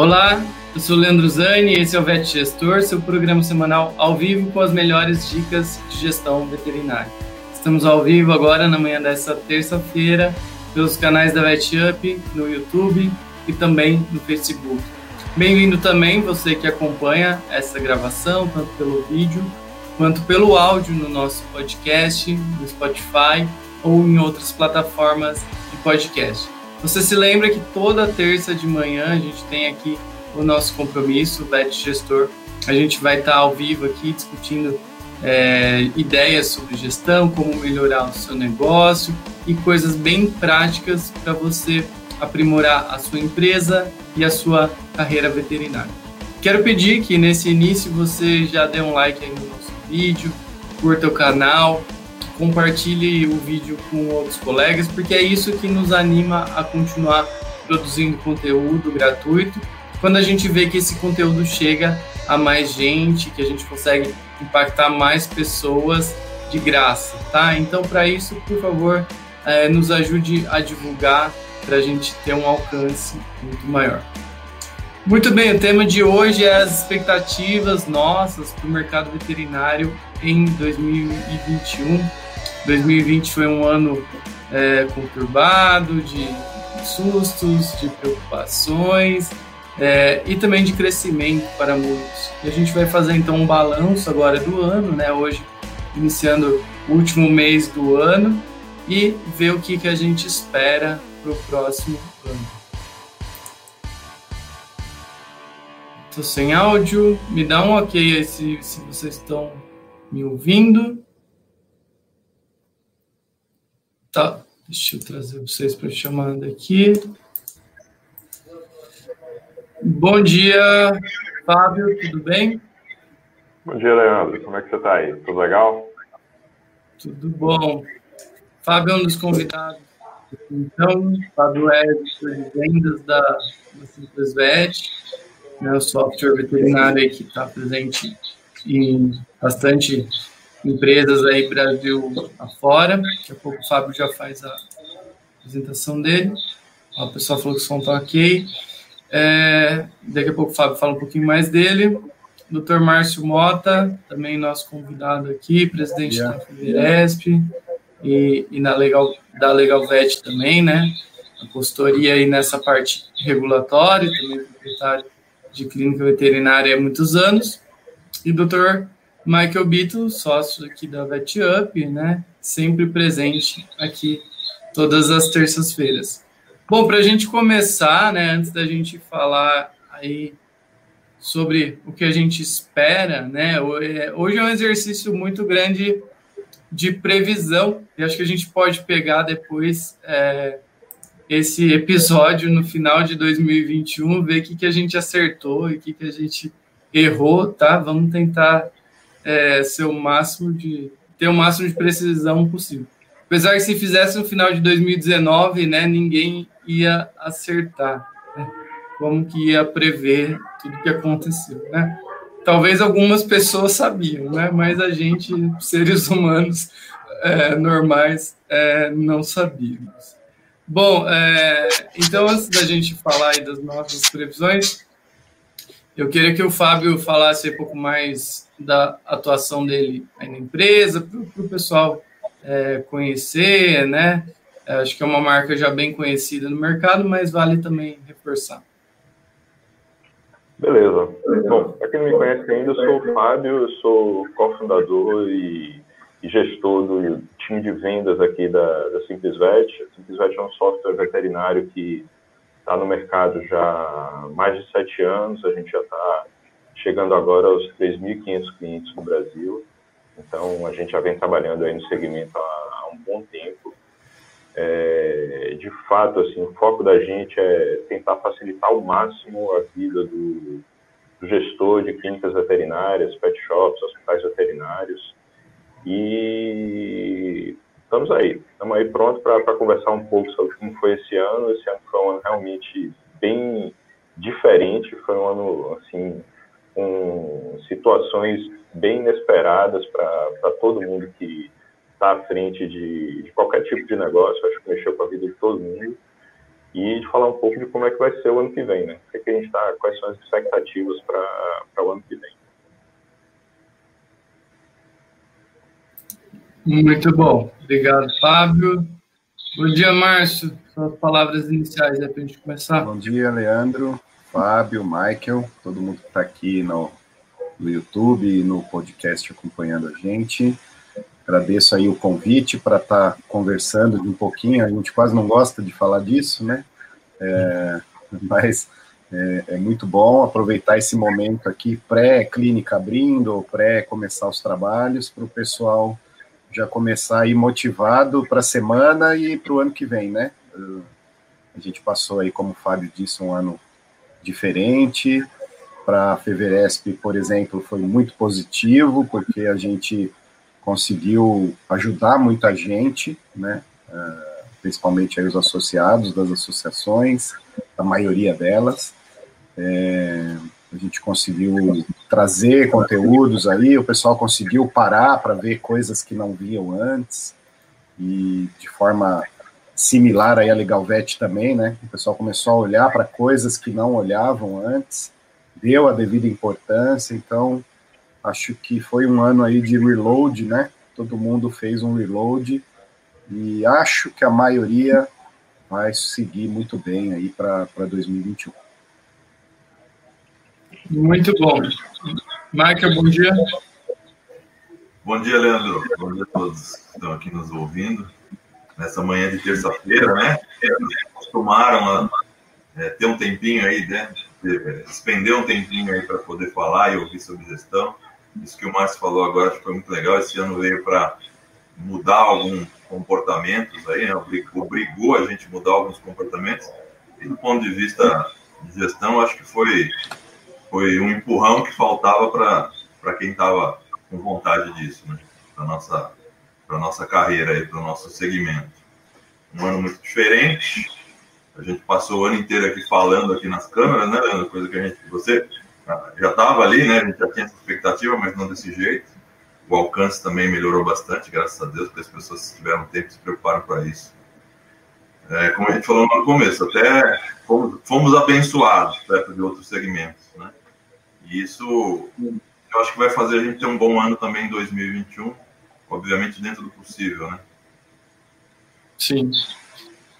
Olá, eu sou Leandro Zani e esse é o Vet Gestor, seu programa semanal ao vivo com as melhores dicas de gestão veterinária. Estamos ao vivo agora na manhã dessa terça-feira pelos canais da VetUp no YouTube e também no Facebook. Bem-vindo também você que acompanha essa gravação, tanto pelo vídeo quanto pelo áudio no nosso podcast, no Spotify ou em outras plataformas de podcast. Você se lembra que toda terça de manhã a gente tem aqui o nosso compromisso, o Vet Gestor. A gente vai estar ao vivo aqui discutindo é, ideias sobre gestão, como melhorar o seu negócio e coisas bem práticas para você aprimorar a sua empresa e a sua carreira veterinária. Quero pedir que nesse início você já dê um like aí no nosso vídeo, curta o canal, compartilhe o vídeo com outros colegas, porque é isso que nos anima a continuar produzindo conteúdo gratuito. Quando a gente vê que esse conteúdo chega a mais gente, que a gente consegue impactar mais pessoas de graça, tá? Então, para isso, por favor, é, nos ajude a divulgar para a gente ter um alcance muito maior. Muito bem, o tema de hoje é as expectativas nossas para o mercado veterinário em 2021. 2020 foi um ano é, conturbado, de sustos, de preocupações é, e também de crescimento para muitos. E a gente vai fazer então um balanço agora do ano, né? Hoje, iniciando o último mês do ano e ver o que, que a gente espera para o próximo ano. Estou sem áudio, me dá um ok aí se, se vocês estão me ouvindo. Tá, deixa eu trazer vocês para a chamada aqui. Bom dia, Fábio, tudo bem? Bom dia, Leandro. Como é que você está aí? Tudo legal? Tudo bom. Fábio é um dos convidados. Então, Fábio é de vendas da, da Simples Vet, né, o software veterinário que está presente em bastante empresas aí Brasil afora. Daqui a pouco o Fábio já faz a apresentação dele. Ó, o pessoal falou que o som está ok. É, daqui a pouco o Fábio fala um pouquinho mais dele. Dr. Márcio Mota, também nosso convidado aqui, presidente yeah. da Fiveresp e, e na Legal, da Legal Vet também, né? A consultoria aí nessa parte regulatória, também proprietário de clínica veterinária há muitos anos. E Dr. Michael Bito, sócio aqui da VetUp, né? Sempre presente aqui todas as terças-feiras. Bom, para a gente começar, né, antes da gente falar aí sobre o que a gente espera, né, é, hoje é um exercício muito grande de previsão, e acho que a gente pode pegar depois é, esse episódio no final de 2021, ver o que, que a gente acertou e o que, que a gente errou, tá? Vamos tentar é, ser o máximo de ter o máximo de precisão possível. Apesar que se fizesse no final de 2019, né, ninguém ia acertar, né? como que ia prever tudo que aconteceu, né? Talvez algumas pessoas sabiam, né? Mas a gente, seres humanos é, normais, é, não sabíamos. Bom, é, então antes da gente falar das nossas previsões, eu queria que o Fábio falasse um pouco mais da atuação dele na empresa, para o pessoal é, conhecer, né? É, acho que é uma marca já bem conhecida no mercado, mas vale também reforçar. Beleza. Bom, para quem não me conhece ainda, eu sou o Fábio, eu sou cofundador e gestor do time de vendas aqui da, da SimplesVet. A SimplesVet é um software veterinário que está no mercado já há mais de sete anos, a gente já está chegando agora aos 3.500 clientes no Brasil. Então, a gente já vem trabalhando aí no segmento há, há um bom tempo. É, de fato, assim, o foco da gente é tentar facilitar ao máximo a vida do, do gestor de clínicas veterinárias, pet shops, hospitais veterinários. E estamos aí, estamos aí prontos para conversar um pouco sobre como foi esse ano. Esse ano foi um ano realmente bem diferente, foi um ano, assim, com situações bem inesperadas para todo mundo que está à frente de, de, qualquer tipo de negócio, acho que mexeu com a vida de todo mundo. e de falar um pouco de como é que vai ser o ano que vem, né? O que, é a gente tá, quais são as expectativas para o ano que vem. Muito bom. Obrigado, Fábio. Bom dia, Márcio. Suas palavras iniciais aí para a gente começar. Bom dia, Leandro, Fábio, Michael, todo mundo que está aqui no, no YouTube e no podcast acompanhando a gente. Agradeço aí o convite para estar tá conversando de um pouquinho. A gente quase não gosta de falar disso, né? É, mas é, é, muito bom aproveitar esse momento aqui pré-clínica abrindo, pré-começar os trabalhos, para o pessoal já começar aí motivado para a semana e para o ano que vem, né? A gente passou aí, como o Fábio disse, um ano diferente. Para a Feveresp, por exemplo, foi muito positivo, porque a gente conseguiu ajudar muita gente, né? Uh, principalmente aí os associados das associações, a maioria delas. É, a gente conseguiu trazer conteúdos aí, o pessoal conseguiu parar para ver coisas que não viam antes, e de forma similar aí a Legalvet também, né? O pessoal começou a olhar para coisas que não olhavam antes, deu a devida importância, então acho que foi um ano aí de reload, né? Todo mundo fez um reload e acho que a maioria vai seguir muito bem aí para 2021. Muito bom. Michael, bom dia. Bom dia, Leandro. Bom dia a todos que estão aqui nos ouvindo. Nessa manhã de terça-feira, né? Acostumaram a é, ter um tempinho aí, né? Despender um tempinho aí para poder falar e ouvir sobre gestão. Isso que o Márcio falou agora foi muito legal. Esse ano veio para mudar alguns comportamentos aí, né? obrigou a gente a mudar alguns comportamentos. E do ponto de vista de gestão, acho que foi, foi um empurrão que faltava para quem estava com vontade disso, né? Para nossa para nossa carreira para o nosso segmento. Um ano muito diferente. A gente passou o ano inteiro aqui falando aqui nas câmeras, né, Leandro? Coisa que a gente, você já estava ali, né? A gente já tinha essa expectativa, mas não desse jeito. O alcance também melhorou bastante, graças a Deus, porque as pessoas tiveram tempo e se preocuparam para isso. É, como a gente falou no começo, até fomos, fomos abençoados perto de outros segmentos, né? E isso eu acho que vai fazer a gente ter um bom ano também em 2021, obviamente dentro do possível, né? Sim.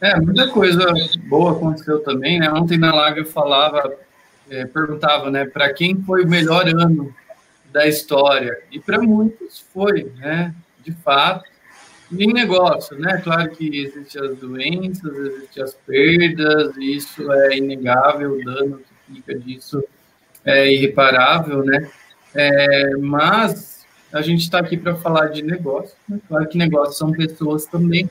É, muita coisa boa aconteceu também, né? Ontem na live eu falava é, perguntava, né, para quem foi o melhor ano da história? E para muitos foi, né, de fato. E em negócio, né? Claro que existem as doenças, existem as perdas, isso é inegável, o dano que fica disso é irreparável, né? É, mas a gente está aqui para falar de negócio, né? Claro que negócios são pessoas também.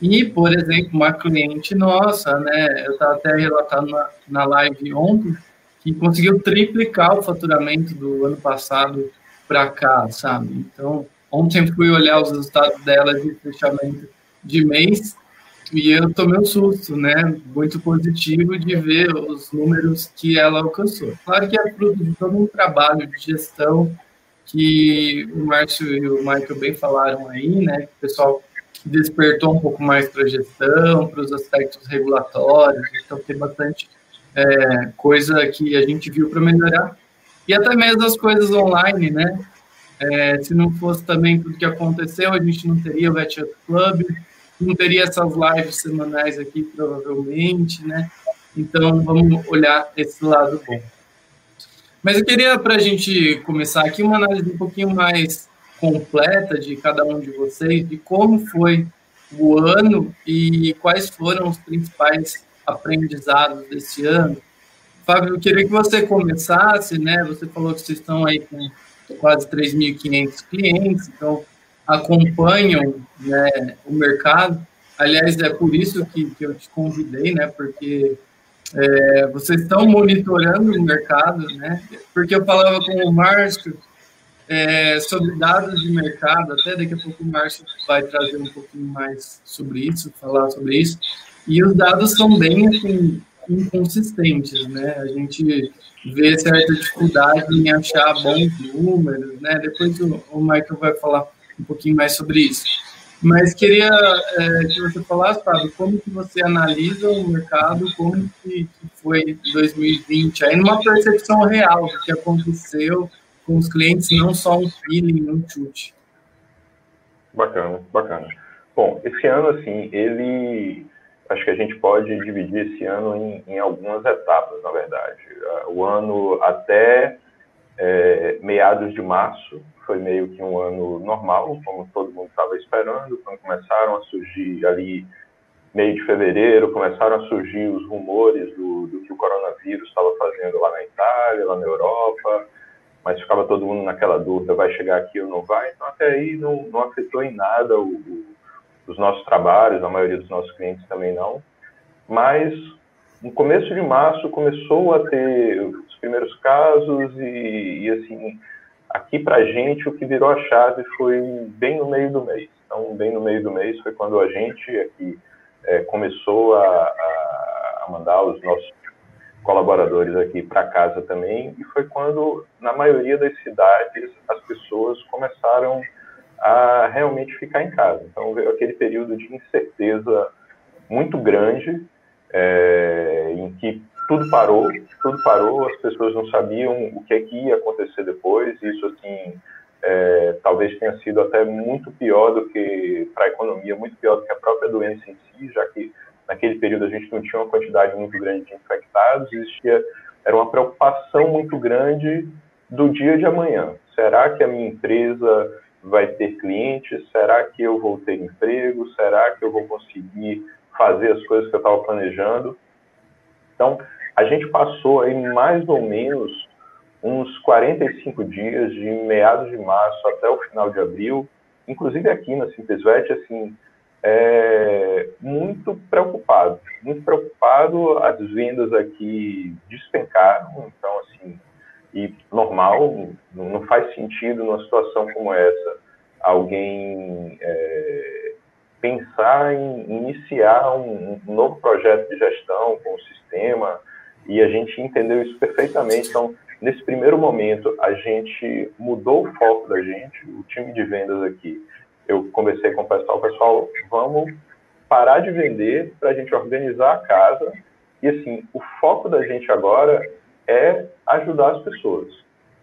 E, por exemplo, uma cliente nossa, né? Eu estava até relatando na, na live ontem, que conseguiu triplicar o faturamento do ano passado para cá, sabe? Então, ontem fui olhar os resultados dela de fechamento de mês e eu tomei um susto, né? Muito positivo de ver os números que ela alcançou. Claro que é fruto de todo um trabalho de gestão que o Márcio e o Michael bem falaram aí, né? O pessoal despertou um pouco mais para a gestão, para os aspectos regulatórios, então tem bastante é, coisa que a gente viu para melhorar. E até mesmo as coisas online, né? É, se não fosse também tudo que aconteceu, a gente não teria o VetUp Club, não teria essas lives semanais aqui, provavelmente, né? Então, vamos olhar esse lado bom. Mas eu queria, para a gente começar aqui, uma análise um pouquinho mais completa de cada um de vocês, de como foi o ano e quais foram os principais aprendizados desse ano. Fábio, eu queria que você começasse, né? Você falou que vocês estão aí com quase 3.500 clientes, então acompanham né, o mercado. Aliás, é por isso que, que eu te convidei, né? Porque é, vocês estão monitorando o mercado, né? Porque eu falava com o Márcio é, sobre dados de mercado, até daqui a pouco o Márcio vai trazer um pouquinho mais sobre isso, falar sobre isso. E os dados são bem assim, inconsistentes, né? A gente vê certa dificuldade em achar bons números, né? Depois o, o Michael vai falar um pouquinho mais sobre isso. Mas queria é, que você falasse, Fábio, como que você analisa o mercado, como que, foi 2020, aí numa percepção real do que aconteceu com os clientes, não só um feeling, um chute. Bacana, bacana. Bom, esse ano, assim, ele. Acho que a gente pode dividir esse ano em, em algumas etapas, na verdade. O ano até é, meados de março foi meio que um ano normal, como todo mundo estava esperando, quando começaram a surgir ali, meio de fevereiro, começaram a surgir os rumores do, do que o coronavírus estava fazendo lá na Itália, lá na Europa, mas ficava todo mundo naquela dúvida, vai chegar aqui ou não vai? Então, até aí não, não afetou em nada o, o, os nossos trabalhos, a maioria dos nossos clientes também não. Mas no começo de março começou a ter os primeiros casos e, e assim, aqui para a gente o que virou a chave foi bem no meio do mês. Então, bem no meio do mês foi quando a gente aqui é, começou a, a, mandar os nossos colaboradores aqui para casa também, e foi quando, na maioria das cidades, as pessoas começaram a realmente ficar em casa. Então, veio aquele período de incerteza muito grande, é, em que tudo parou, tudo parou, as pessoas não sabiam o que, é que ia acontecer depois, isso, assim, é, talvez tenha sido até muito pior do que, para a economia, muito pior do que a própria doença em si, já que naquele período a gente não tinha uma quantidade muito grande de infectados, existia era uma preocupação muito grande do dia de amanhã. Será que a minha empresa vai ter clientes? Será que eu vou ter emprego? Será que eu vou conseguir fazer as coisas que eu estava planejando? Então, a gente passou aí mais ou menos uns 45 dias, de meados de março até o final de abril, inclusive aqui na Simplesvet, assim, é, muito preocupado, muito preocupado. As vendas aqui despencaram, então assim, e normal, não faz sentido numa situação como essa alguém é, pensar em iniciar um, um, novo projeto de gestão com o sistema e a gente entendeu isso perfeitamente. Então, nesse primeiro momento, a gente mudou o foco da gente, o time de vendas aqui eu conversei com o pessoal, pessoal, vamos parar de vender para a gente organizar a casa. E assim, o foco da gente agora é ajudar as pessoas.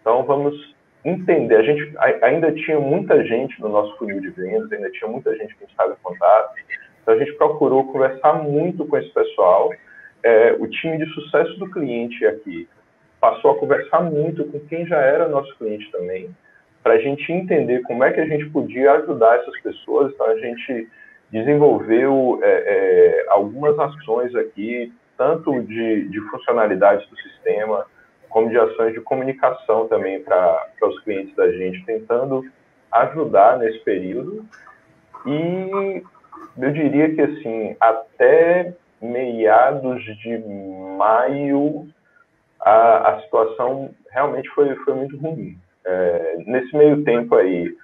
Então vamos entender. A gente ainda tinha muita gente no nosso funil de vendas, ainda tinha muita gente que estava em contato. Então a gente procurou conversar muito com esse pessoal. É, o time de sucesso do cliente aqui passou a conversar muito com quem já era nosso cliente também para a gente entender como é que a gente podia ajudar essas pessoas. Então, a gente desenvolveu é, é, algumas ações aqui, tanto de, de funcionalidades do sistema, como de ações de comunicação também para os clientes da gente, tentando ajudar nesse período. E eu diria que, assim, até meados de maio, a, a situação realmente foi, foi muito ruim. É, nesse meio tempo aí,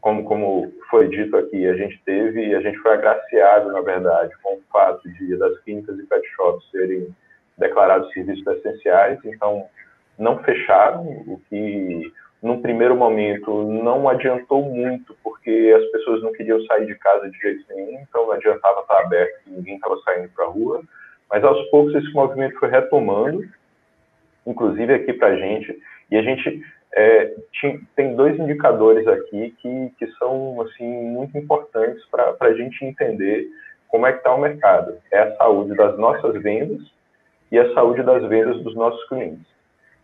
como, como foi dito aqui, a gente teve, a gente foi agraciado, na verdade, com o fato de das clínicas e pet shops serem declarados serviços essenciais, então não fecharam, o que num primeiro momento não adiantou muito, porque as pessoas não queriam sair de casa de jeito nenhum, então não adiantava estar aberto, ninguém estava saindo para a rua, mas aos poucos esse movimento foi retomando, inclusive aqui para a gente, e a gente é, tem dois indicadores aqui que, que são assim muito importantes para a gente entender como é que está o mercado. É a saúde das nossas vendas e a saúde das vendas dos nossos clientes.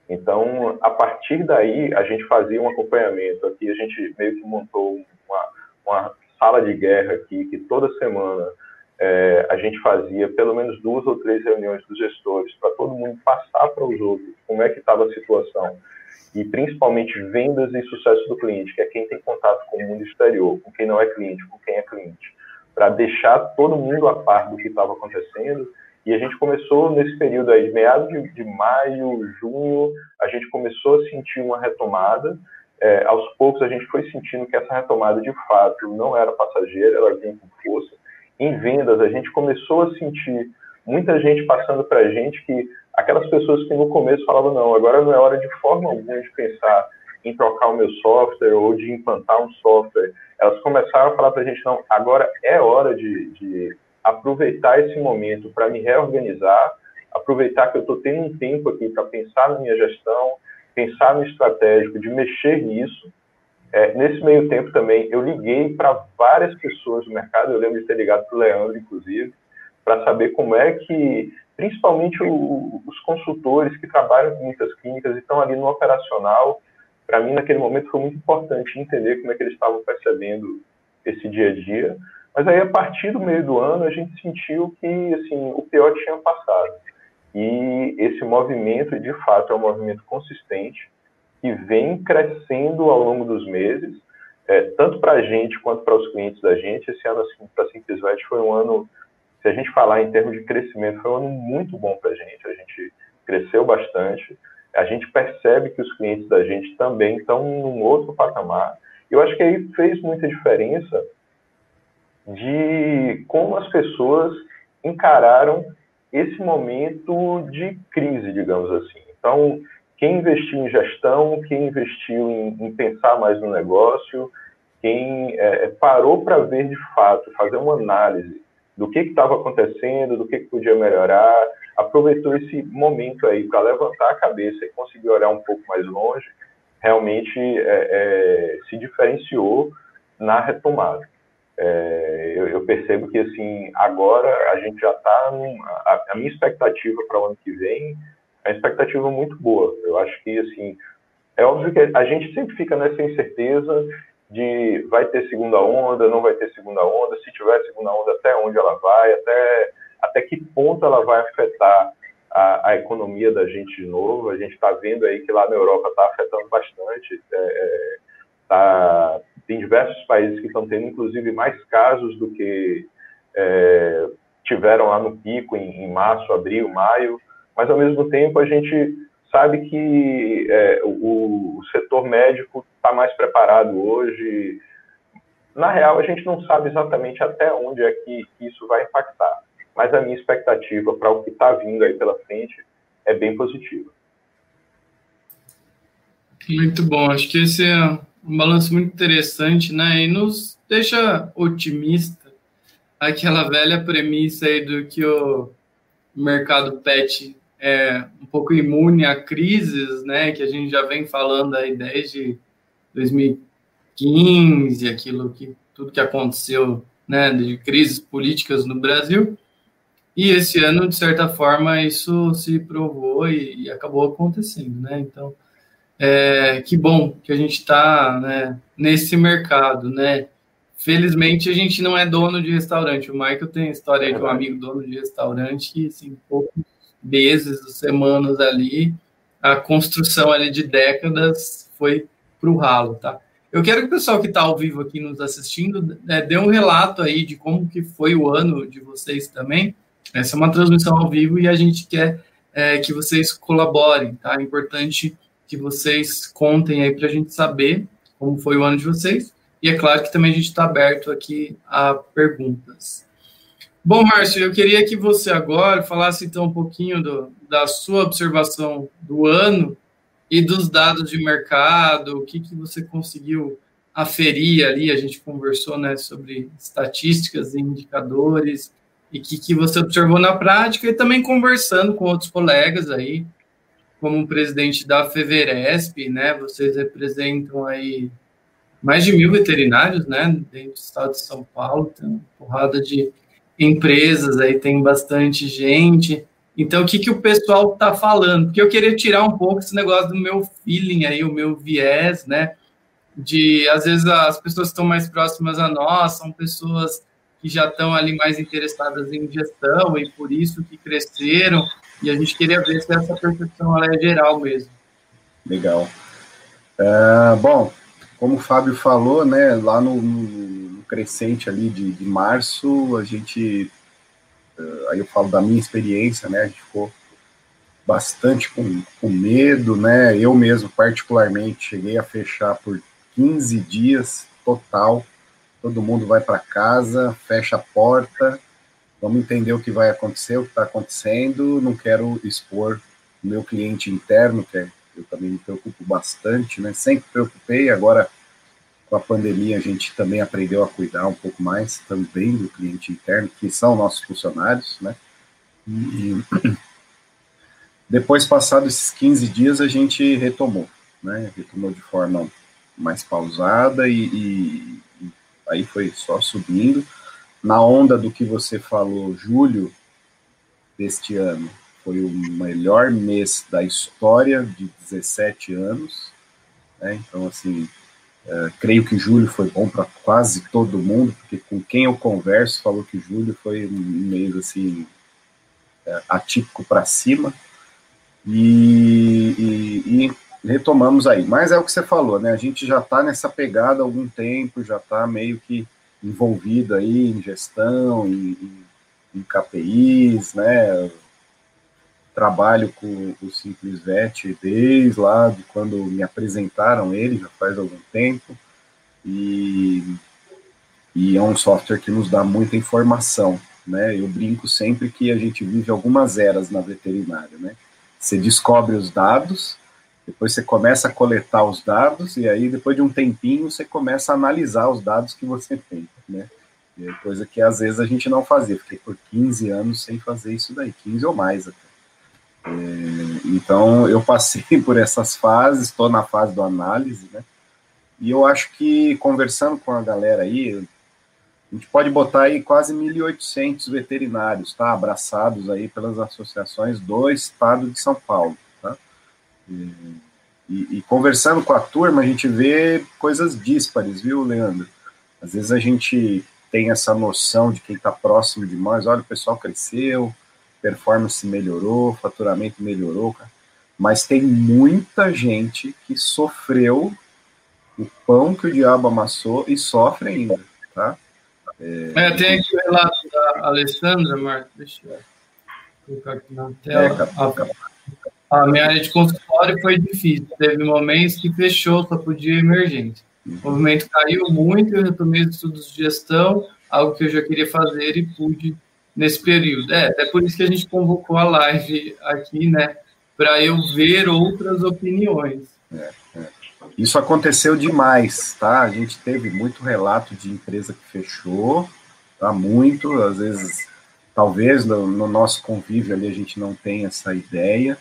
Então, a partir daí, a gente fazia um acompanhamento aqui, a gente meio que montou uma, uma sala de guerra aqui, que toda semana é, a gente fazia pelo menos duas ou três reuniões dos gestores para todo mundo passar para os outros como é que estava a situação e principalmente vendas e sucesso do cliente, que é quem tem contato com o mundo exterior, com quem não é cliente, com quem é cliente, para deixar todo mundo a par do que estava acontecendo. E a gente começou nesse período aí, meados de, de maio, junho, a gente começou a sentir uma retomada. É, aos poucos a gente foi sentindo que essa retomada de fato não era passageira, ela vinha com força. Em vendas, a gente começou a sentir muita gente passando para a gente que aquelas pessoas que no começo falavam, não, agora não é hora de forma alguma de pensar em trocar o meu software ou de implantar um software, elas começaram a falar para a gente, não, agora é hora de, de aproveitar esse momento para me reorganizar, aproveitar que eu estou tendo um tempo aqui para pensar na minha gestão, pensar no estratégico, de mexer nisso. É, nesse meio tempo também, eu liguei para várias pessoas do mercado, eu lembro de ter ligado para o Leandro, inclusive, para saber como é que, principalmente o, os consultores que trabalham com muitas clínicas e estão ali no operacional, para mim, naquele momento, foi muito importante entender como é que eles estavam percebendo esse dia a dia. Mas aí, a partir do meio do ano, a gente sentiu que assim, o pior tinha passado. E esse movimento, de fato, é um movimento consistente, que vem crescendo ao longo dos meses, é, tanto para a gente quanto para os clientes da gente. Esse ano, assim, para a Simplesmente, foi um ano, se a gente falar em termos de crescimento, foi um ano muito bom para a gente. A gente cresceu bastante a gente percebe que os clientes da gente também estão num outro patamar. Eu acho que aí fez muita diferença de como as pessoas encararam esse momento de crise, digamos assim. Então, quem investiu em gestão, quem investiu em, em pensar mais no negócio, quem é, parou para ver de fato, fazer uma análise do que estava acontecendo, do que, que podia melhorar, aproveitou esse momento aí para levantar a cabeça e conseguir olhar um pouco mais longe, realmente é, é, se diferenciou na retomada. É, eu, eu, percebo que assim agora a gente já está a, a, minha expectativa para o ano que vem é uma expectativa muito boa. Eu acho que assim é óbvio que a gente sempre fica nessa incerteza de vai ter segunda onda, não vai ter segunda onda, se tiver segunda onda até onde ela vai, até até que ponto ela vai afetar a, a economia da gente de novo. A gente está vendo aí que lá na Europa está afetando bastante. É, é, tá, tem diversos países que estão tendo, inclusive, mais casos do que é, tiveram lá no pico em, em, março, abril, maio. Mas, ao mesmo tempo, a gente sabe que é, o, o setor médico está mais preparado hoje. Na real, a gente não sabe exatamente até onde é que isso vai impactar mas a minha expectativa para o que está vindo aí pela frente é bem positiva. Muito bom, acho que esse é um balanço muito interessante, né? E nos deixa otimista aquela velha premissa aí do que o mercado pet é um pouco imune a crises, né? Que a gente já vem falando aí desde 2015, aquilo que tudo que aconteceu, né? De crises políticas no Brasil. E esse ano, de certa forma, isso se provou e, e acabou acontecendo, né? Então, é, que bom que a gente está né, nesse mercado, né? Felizmente, a gente não é dono de restaurante. O Michael tem história aí de um amigo dono de restaurante que, assim, poucos meses, semanas ali, a construção ali de décadas foi para o ralo, tá? Eu quero que o pessoal que está ao vivo aqui nos assistindo é, dê um relato aí de como que foi o ano de vocês também, essa é uma transmissão ao vivo e a gente quer é, que vocês colaborem, tá? É importante que vocês contem aí para a gente saber como foi o ano de vocês. E é claro que também a gente está aberto aqui a perguntas. Bom, Márcio, eu queria que você agora falasse então um pouquinho do, da sua observação do ano e dos dados de mercado, o que, que você conseguiu aferir ali, a gente conversou né, sobre estatísticas e indicadores, e que, que você observou na prática e também conversando com outros colegas aí, como presidente da Feveresp, né? Vocês representam aí mais de mil veterinários, né? Dentro do estado de São Paulo, tem uma porrada de empresas aí, tem bastante gente. Então, o que, que o pessoal está falando? Porque eu queria tirar um pouco esse negócio do meu feeling aí, o meu viés, né? De, às vezes, as pessoas que estão mais próximas a nós são pessoas que já estão ali mais interessadas em gestão e por isso que cresceram. E a gente queria ver se essa percepção é geral mesmo. Legal. Uh, bom, como o Fábio falou, né, lá no, no crescente ali de, de, março, a gente, uh, aí eu falo da minha experiência, né, a gente ficou bastante com, com medo, né, eu mesmo particularmente cheguei a fechar por 15 dias total, todo mundo vai para casa, fecha a porta, vamos entender o que vai acontecer, o que está acontecendo, não quero expor o meu cliente interno, que é eu também me preocupo bastante, né? Sempre preocupei, agora com a pandemia a gente também aprendeu a cuidar um pouco mais também do cliente interno, que são nossos funcionários, né? E depois, passados esses 15 dias, a gente retomou, né? Retomou de forma mais pausada e, e, e aí foi só subindo. Na onda do que você falou, julho deste ano foi o melhor mês da história de 17 anos, né? Então, assim, é, creio que julho foi bom para quase todo mundo, porque com quem eu converso falou que julho foi um mês assim é, atípico para cima e, e, e, retomamos aí. Mas é o que você falou, né? A gente já está nessa pegada há algum tempo, já está meio que envolvido aí em gestão, em, em, KPIs, né? trabalho com o Simples Vet desde lá de quando me apresentaram ele, já faz algum tempo, e, e é um software que nos dá muita informação, né? Eu brinco sempre que a gente vive algumas eras na veterinária, né? Você descobre os dados, depois você começa a coletar os dados, e aí depois de um tempinho você começa a analisar os dados que você tem, né? E coisa que às vezes a gente não fazia, fiquei por 15 anos sem fazer isso daí, 15 ou mais até. É, então, eu passei por essas fases, estou na fase do análise, né? E eu acho que, conversando com a galera aí, a gente pode botar aí quase 1.800 veterinários, tá? Abraçados aí pelas associações do estado de São Paulo? E, e, e conversando com a turma, a gente vê coisas díspares, viu, Leandro? Às vezes a gente tem essa noção de quem está próximo de nós, olha, o pessoal cresceu, performance melhorou, faturamento melhorou, mas tem muita gente que sofreu o pão que o diabo amassou e sofre ainda, tá? É, é tem aqui o relato da Alessandra, Marco, deixa eu colocar aqui na tela. É, cap, a minha área de consultório foi difícil, teve momentos que fechou, só podia emergência. Uhum. O movimento caiu muito, eu retomei os estudos de gestão, algo que eu já queria fazer e pude nesse período. É, é por isso que a gente convocou a live aqui, né? Para eu ver outras opiniões. É, é. Isso aconteceu demais, tá? A gente teve muito relato de empresa que fechou, tá? Muito, às vezes, talvez no, no nosso convívio ali a gente não tenha essa ideia,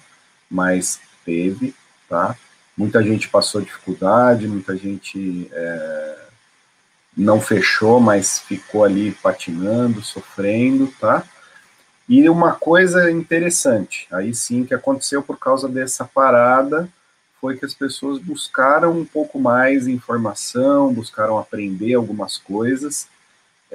mas teve, tá? Muita gente passou dificuldade, muita gente é, não fechou, mas ficou ali patinando, sofrendo, tá? E uma coisa interessante, aí sim que aconteceu por causa dessa parada, foi que as pessoas buscaram um pouco mais informação, buscaram aprender algumas coisas.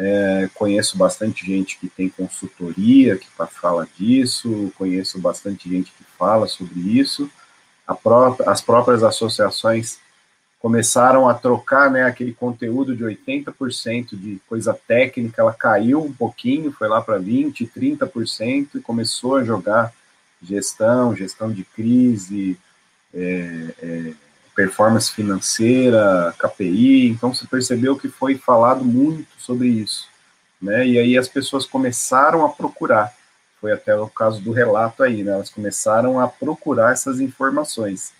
É, conheço bastante gente que tem consultoria, que fala disso, conheço bastante gente que fala sobre isso. As próprias associações começaram a trocar né, aquele conteúdo de 80% de coisa técnica, ela caiu um pouquinho, foi lá para 20%, 30% e começou a jogar gestão, gestão de crise, é, é, performance financeira, KPI, então você percebeu que foi falado muito sobre isso, né, e aí as pessoas começaram a procurar, foi até o caso do relato aí, né, elas começaram a procurar essas informações,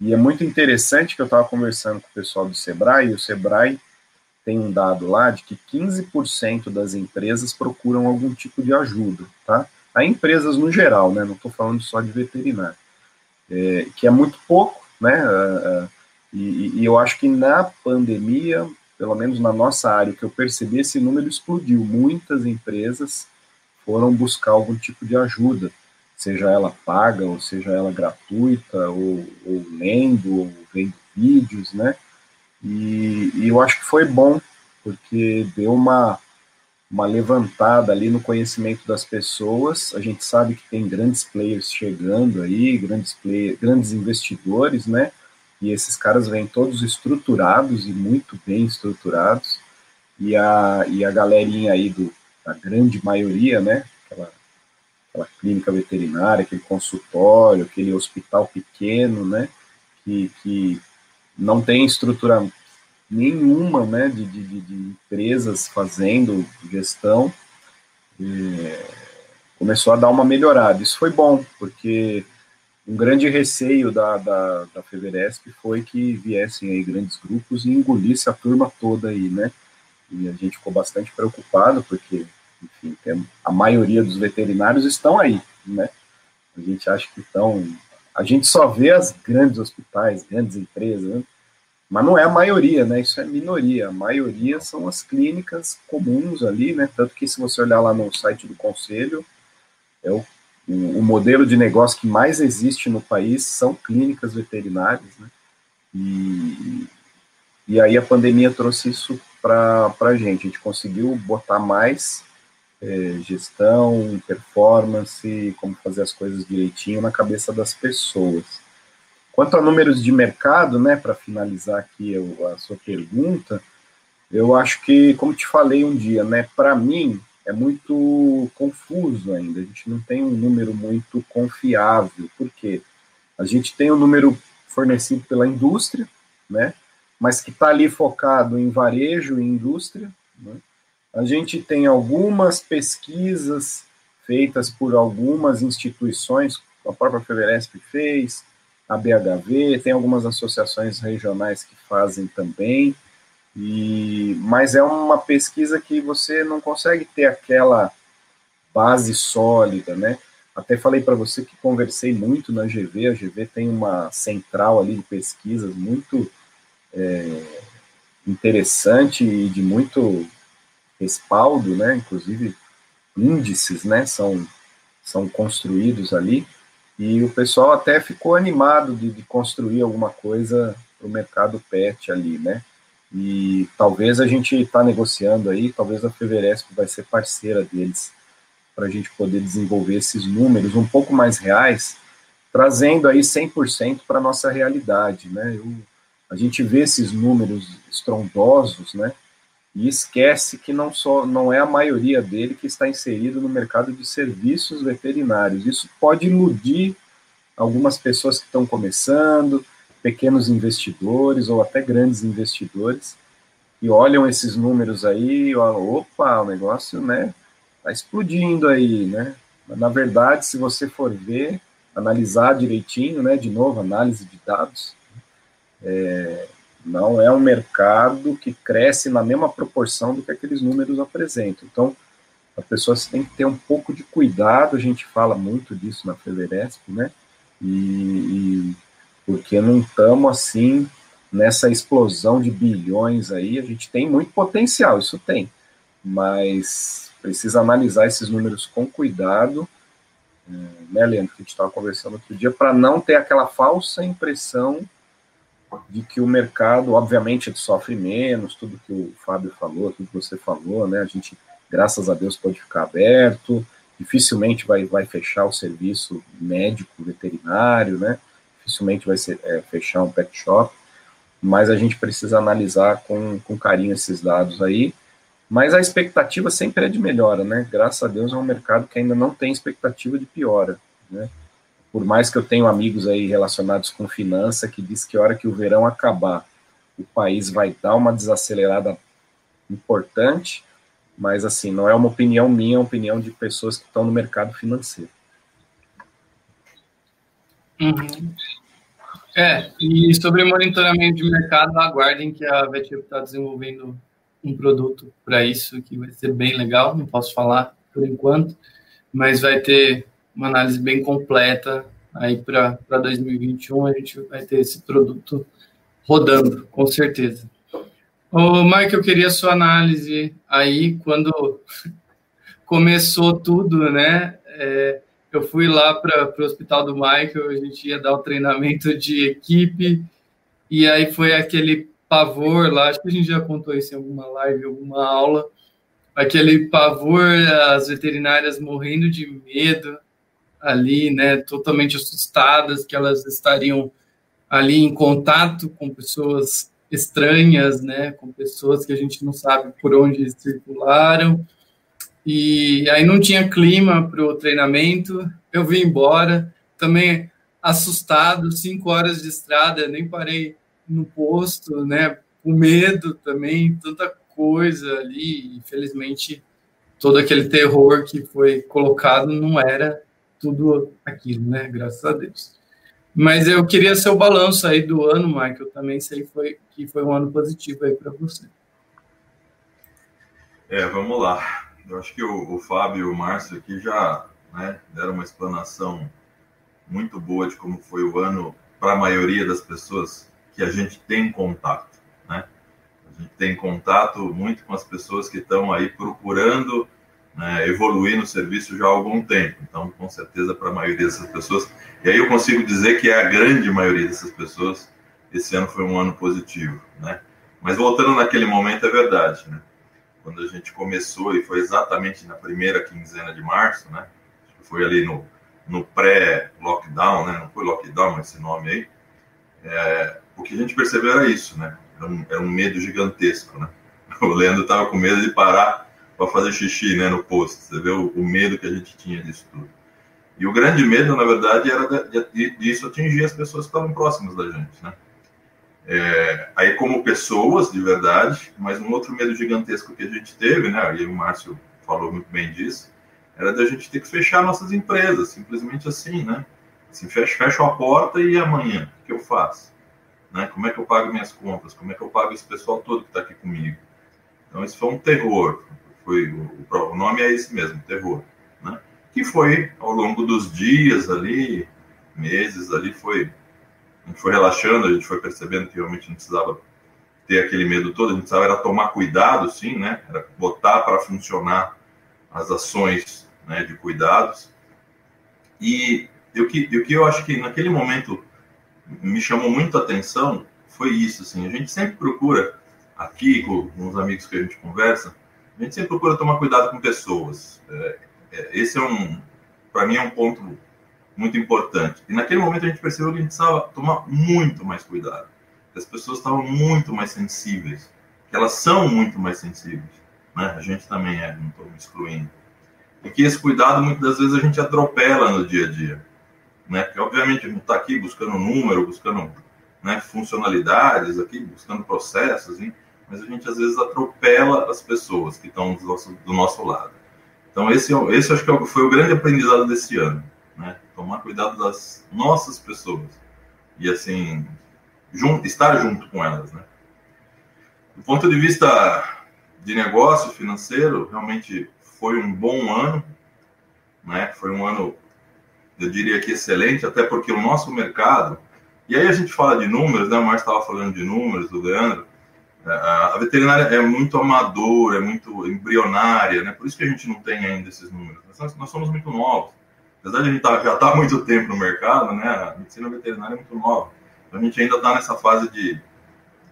e é muito interessante que eu estava conversando com o pessoal do Sebrae, e o Sebrae tem um dado lá de que 15% das empresas procuram algum tipo de ajuda, tá? Há empresas no geral, né? Não estou falando só de veterinário, é, que é muito pouco, né? E, e, eu acho que na pandemia, pelo menos na nossa área, que eu percebi, esse número explodiu. Muitas empresas foram buscar algum tipo de ajuda seja ela paga, ou seja ela gratuita, ou, ou lendo, ou vendo vídeos, né? E, e, eu acho que foi bom, porque deu uma, uma levantada ali no conhecimento das pessoas. A gente sabe que tem grandes players chegando aí, grandes, grandes investidores, né? E esses caras vêm todos estruturados e muito bem estruturados. E a, e a galerinha aí do, a grande maioria, né? Aquela aquela clínica veterinária, aquele consultório, aquele hospital pequeno, né, que, que não tem estrutura nenhuma, né, de, de, de empresas fazendo gestão, é, começou a dar uma melhorada. Isso foi bom, porque um grande receio da, da, da Feveresp foi que viessem aí grandes grupos e engolisse a turma toda aí, né? E a gente ficou bastante preocupado, porque, enfim, a maioria dos veterinários estão aí, né? A gente acha que estão. A gente só vê as grandes hospitais, grandes empresas, né? Mas não é a maioria, né? Isso é minoria. A maioria são as clínicas comuns ali, né? Tanto que se você olhar lá no site do conselho, é o o, modelo de negócio que mais existe no país são clínicas veterinárias, né? E, e aí a pandemia trouxe isso para a gente. A gente conseguiu botar mais é, gestão, performance, como fazer as coisas direitinho na cabeça das pessoas. Quanto a números de mercado, né, para finalizar aqui a sua pergunta, eu acho que, como te falei um dia, né, para mim, é muito confuso ainda, a gente não tem um número muito confiável, porque a gente tem um número fornecido pela indústria, né, mas que está ali focado em varejo e indústria. Né? A gente tem algumas pesquisas feitas por algumas instituições, a própria Feveresp fez, a BHV, tem algumas associações regionais que fazem também, e, mas é uma pesquisa que você não consegue ter aquela base sólida, né? Até falei para você que conversei muito na GV, a GV tem uma central ali de pesquisas muito é, interessante e de muito respaldo, né? Inclusive índices, né? São, são construídos ali e o pessoal até ficou animado de, de construir alguma coisa para o mercado pet ali, né? E talvez a gente está negociando aí, talvez a Feveresp vai ser parceira deles para a gente poder desenvolver esses números um pouco mais reais, trazendo aí 100% para a nossa realidade, né? Eu, a gente vê esses números estrondosos, né? E esquece que não só não é a maioria dele que está inserido no mercado de serviços veterinários. Isso pode iludir algumas pessoas que estão começando, pequenos investidores ou até grandes investidores e olham esses números aí e falam, opa, o negócio, né, tá explodindo aí, né? Na verdade, se você for ver, analisar direitinho, né, de novo, análise de dados, é, não é um mercado que cresce na mesma proporção do que aqueles números apresentam. Então, a pessoa tem que ter um pouco de cuidado, a gente fala muito disso na Federesp, né, e, e porque não estamos assim nessa explosão de bilhões aí. A gente tem muito potencial, isso tem, mas precisa analisar esses números com cuidado, é, né, Leandro? Que a gente estava conversando outro dia, para não ter aquela falsa impressão de que o mercado, obviamente, sofre menos, tudo que o Fábio falou, tudo que você falou, né? A gente, graças a Deus, pode ficar aberto, dificilmente vai, vai fechar o serviço médico veterinário, né? dificilmente vai ser, é, fechar um pet shop, mas a gente precisa analisar com, com carinho esses dados aí. Mas a expectativa sempre é de melhora, né? Graças a Deus é um mercado que ainda não tem expectativa de piora, né? Por mais que eu tenha amigos aí relacionados com finança que diz que a hora que o verão acabar, o país vai dar uma desacelerada importante, mas assim, não é uma opinião minha, é uma opinião de pessoas que estão no mercado financeiro. Uhum. É, e sobre monitoramento de mercado, aguardem que a Vetip está desenvolvendo um produto para isso, que vai ser bem legal, não posso falar por enquanto, mas vai ter uma análise bem completa aí para 2021, a gente vai ter esse produto rodando, com certeza. Ô, Mike, eu queria sua análise aí, quando começou tudo, né, é, eu fui lá para o hospital do Michael, a gente ia dar o treinamento de equipe, e aí foi aquele pavor lá, acho que a gente já contou isso em alguma live, alguma aula, aquele pavor, as veterinárias morrendo de medo ali, né, totalmente assustadas que elas estariam ali em contato com pessoas estranhas, né, com pessoas que a gente não sabe por onde circularam, e aí não tinha clima para o treinamento, eu vim embora, também assustado, cinco horas de estrada, nem parei no posto, né? Com medo também, tanta coisa ali. Infelizmente, todo aquele terror que foi colocado não era tudo aquilo, né? Graças a Deus. Mas eu queria seu balanço aí do ano, Michael. Também sei foi, que foi um ano positivo aí para você. É, vamos lá. Eu acho que o, o Fábio e o Márcio aqui já né, deram uma explanação muito boa de como foi o ano para a maioria das pessoas que a gente tem contato, né? A gente tem contato muito com as pessoas que estão aí procurando né, evoluir no serviço já há algum tempo. Então, com certeza, para a maioria dessas pessoas, e aí eu consigo dizer que é a grande maioria dessas pessoas, esse ano foi um ano positivo, né? Mas voltando naquele momento, é verdade, né? quando a gente começou, e foi exatamente na primeira quinzena de março, né? Foi ali no, no pré-lockdown, né? Não foi lockdown, esse nome aí. É, o que a gente percebeu era isso, né? Era um, era um medo gigantesco, né? O Leandro estava com medo de parar para fazer xixi, né? No posto. Você vê o, o, medo que a gente tinha disso tudo. E o grande medo, na verdade, era de, disso atingir as pessoas que estavam próximas da gente, né? É, aí como pessoas, de verdade, mas um outro medo gigantesco que a gente teve, né, e o Márcio falou muito bem disso, era da gente ter que fechar nossas empresas, simplesmente assim, né? Assim, fecho a porta e amanhã, o que eu faço? Né? Como é que eu pago minhas contas? Como é que eu pago esse pessoal todo que está aqui comigo? Então, isso foi um terror. Foi, o, o nome é esse mesmo, terror. Né? Que foi, ao longo dos dias ali, meses ali, foi a gente foi relaxando, a gente foi percebendo que realmente não precisava ter aquele medo todo, a gente precisava era tomar cuidado, sim, né? Era botar para funcionar as ações né, de cuidados. E o que, o que eu acho que naquele momento me chamou muito a atenção foi isso, assim, a gente sempre procura, aqui com, os amigos que a gente conversa, a gente sempre procura tomar cuidado com pessoas. É, é, esse é um, para mim, é um ponto muito importante. E naquele momento a gente percebeu que a gente precisava tomar muito mais cuidado. As pessoas estavam muito mais sensíveis. Que elas são muito mais sensíveis. Né? A gente também é, não estou me excluindo. E que esse cuidado, muitas das vezes, a gente atropela no dia a dia. Né? Porque, obviamente, a gente está aqui buscando número, buscando né, funcionalidades, aqui, buscando processos, hein? Mas a gente, às vezes, atropela as pessoas que estão do nosso, do nosso lado. Então, esse, é esse acho que é foi o grande aprendizado desse ano né? Tomar cuidado das nossas pessoas e assim junto, estar junto com elas, né? Do ponto de vista de negócio financeiro, realmente foi um bom ano, né? Foi um ano, eu diria que excelente, até porque o nosso mercado, e aí a gente fala de números, né? O Márcio estava falando de números, o Leandro, é, a veterinária é muito amadora, é muito embrionária, né? Por isso que a gente não tem ainda esses números. Nós, nós somos muito novos apesar de a gente tá, já estar tá há muito tempo no mercado, né, a medicina veterinária é muito nova. Então, a gente ainda está nessa fase de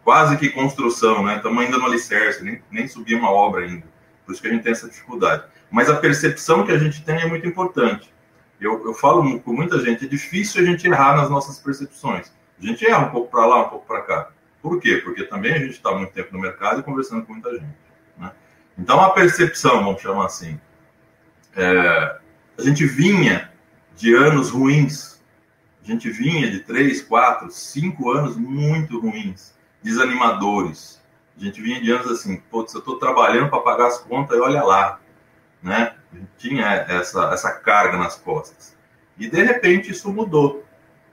quase que construção, né? Estamos ainda no alicerce, nem, nem subir uma obra ainda. Por isso que a gente tem essa dificuldade. Mas a percepção que a gente tem é muito importante. Eu, eu falo com muita gente, é difícil a gente errar nas nossas percepções. A gente erra um pouco para lá, um pouco para cá. Por quê? Porque também a gente está muito tempo no mercado e conversando com muita gente. Né? Então, a percepção, vamos chamar assim, é, a gente vinha de anos ruins. A gente vinha de três, quatro, cinco anos muito ruins, desanimadores. A gente vinha de anos assim, putz, eu estou trabalhando para pagar as contas e olha lá, né? Tinha essa, essa carga nas costas. E de repente isso mudou.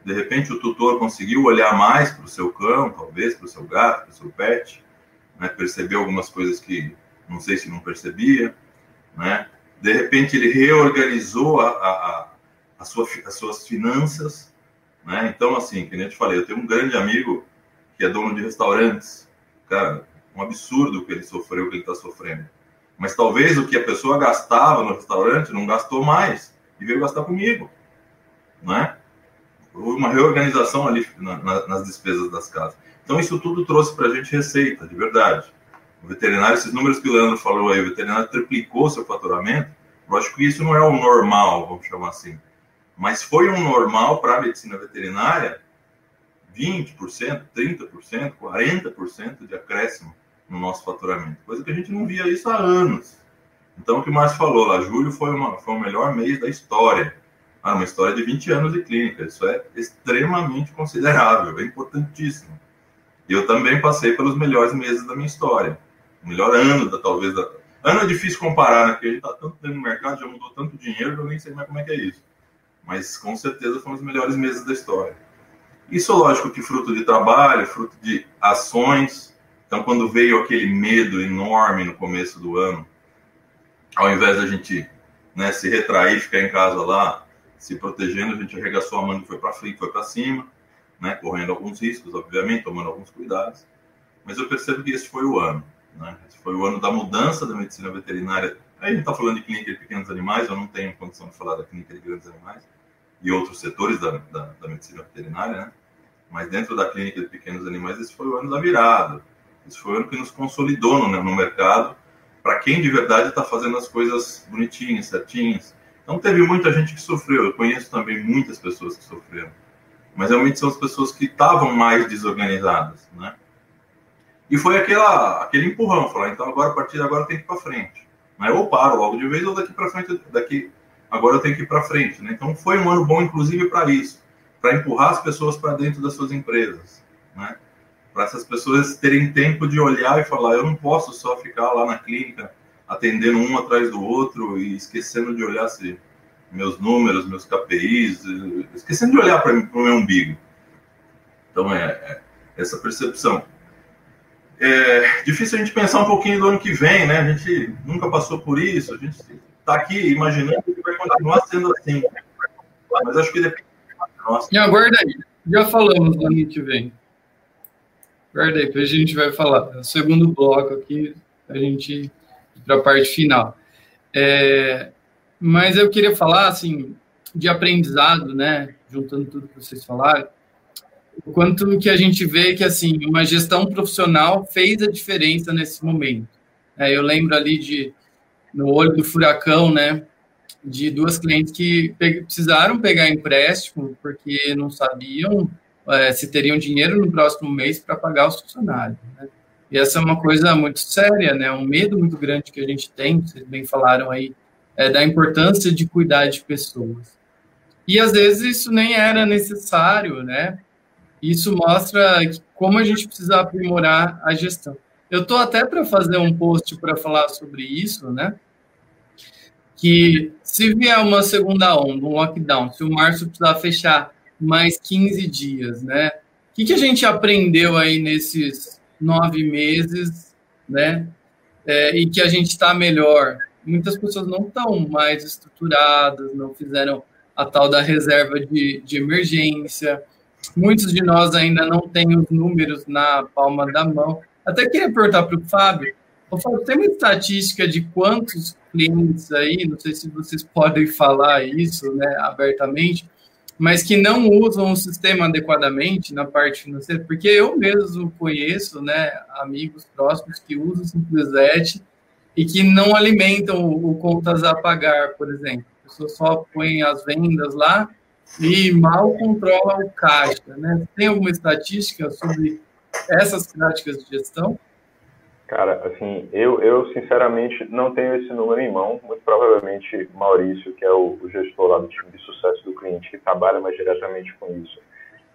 De repente o tutor conseguiu olhar mais para o seu cão, talvez para o seu gato, para o seu pet, né? percebeu algumas coisas que não sei se não percebia, né? de repente ele reorganizou a, a, a sua, as suas finanças, né? Então, assim, que nem eu te falei, eu tenho um grande amigo que é dono de restaurantes, cara, um absurdo o que ele sofreu, o que ele está sofrendo. Mas talvez o que a pessoa gastava no restaurante não gastou mais e veio gastar comigo, né? Houve uma reorganização ali na, na, nas despesas das casas. Então, isso tudo trouxe para a gente receita, de verdade. O veterinário, esses números que o Leandro falou aí, o veterinário triplicou seu faturamento. Lógico que isso não é o normal, vamos chamar assim. Mas foi um normal para a medicina veterinária 20%, 30%, 40% de acréscimo no nosso faturamento. Coisa que a gente não via isso há anos. Então, o que o Márcio falou lá, julho foi, uma, foi o melhor mês da história. Ah, uma história de 20 anos de clínica. Isso é extremamente considerável, é importantíssimo. E eu também passei pelos melhores meses da minha história o melhor ano, da, talvez. Da... Ano é difícil comparar, né? Porque a gente está tanto tempo no mercado, já mudou tanto dinheiro eu nem sei mais como é que é isso. Mas com certeza foram os melhores meses da história. Isso, lógico, que fruto de trabalho, fruto de ações. Então, quando veio aquele medo enorme no começo do ano, ao invés da gente né, se retrair, ficar em casa lá, se protegendo, a gente arregaçou a e foi para frente, foi para cima, né, correndo alguns riscos, obviamente, tomando alguns cuidados. Mas eu percebo que esse foi o ano. Né? Esse foi o ano da mudança da medicina veterinária. Aí a gente está falando de clínica de pequenos animais, eu não tenho condição de falar da clínica de grandes animais e outros setores da, da, da medicina veterinária, né? Mas dentro da clínica de pequenos animais, esse foi o ano da virada. Esse foi o ano que nos consolidou no, no mercado para quem de verdade está fazendo as coisas bonitinhas, certinhas. Então teve muita gente que sofreu. Eu conheço também muitas pessoas que sofreram, mas realmente são as pessoas que estavam mais desorganizadas, né? E foi aquela, aquele empurrão, falar, então agora a partir de agora tem que ir para frente. Né? Ou paro logo de vez, ou daqui para frente, daqui agora eu tenho que ir para frente. Né? Então foi um ano bom, inclusive, para isso, para empurrar as pessoas para dentro das suas empresas, né? para essas pessoas terem tempo de olhar e falar, eu não posso só ficar lá na clínica atendendo um atrás do outro e esquecendo de olhar se meus números, meus KPIs, esquecendo de olhar para o meu umbigo. Então é, é essa percepção é difícil a gente pensar um pouquinho do ano que vem, né? A gente nunca passou por isso, a gente está aqui imaginando que vai continuar sendo assim. Mas acho que depende. E aguarda aí, já falamos do ano que vem. Aguarda aí, a gente vai falar. É o segundo bloco aqui, a gente para a parte final. É, mas eu queria falar, assim, de aprendizado, né? Juntando tudo que vocês falaram o quanto que a gente vê que assim uma gestão profissional fez a diferença nesse momento. É, eu lembro ali de no olho do furacão, né, de duas clientes que precisaram pegar empréstimo porque não sabiam é, se teriam dinheiro no próximo mês para pagar os funcionários. Né? E essa é uma coisa muito séria, né? Um medo muito grande que a gente tem. Vocês bem falaram aí é, da importância de cuidar de pessoas. E às vezes isso nem era necessário, né? Isso mostra como a gente precisa aprimorar a gestão. Eu estou até para fazer um post para falar sobre isso, né? Que se vier uma segunda onda, um lockdown, se o março precisar fechar mais 15 dias, né? O que, que a gente aprendeu aí nesses nove meses, né? É, e que a gente está melhor. Muitas pessoas não estão mais estruturadas, não fizeram a tal da reserva de, de emergência, Muitos de nós ainda não têm os números na palma da mão. Até queria perguntar para o Fábio, Fábio, tem uma estatística de quantos clientes aí, não sei se vocês podem falar isso né, abertamente, mas que não usam o sistema adequadamente na parte financeira, porque eu mesmo conheço né, amigos próximos que usam o Simplesnet e que não alimentam o contas a pagar, por exemplo. A pessoa só põe as vendas lá e mal controla o caixa. Né? Tem alguma estatística sobre essas práticas de gestão? Cara, assim, eu, eu sinceramente não tenho esse número em mão. Muito provavelmente Maurício, que é o, o gestor lá do time de sucesso do cliente, que trabalha mais diretamente com isso,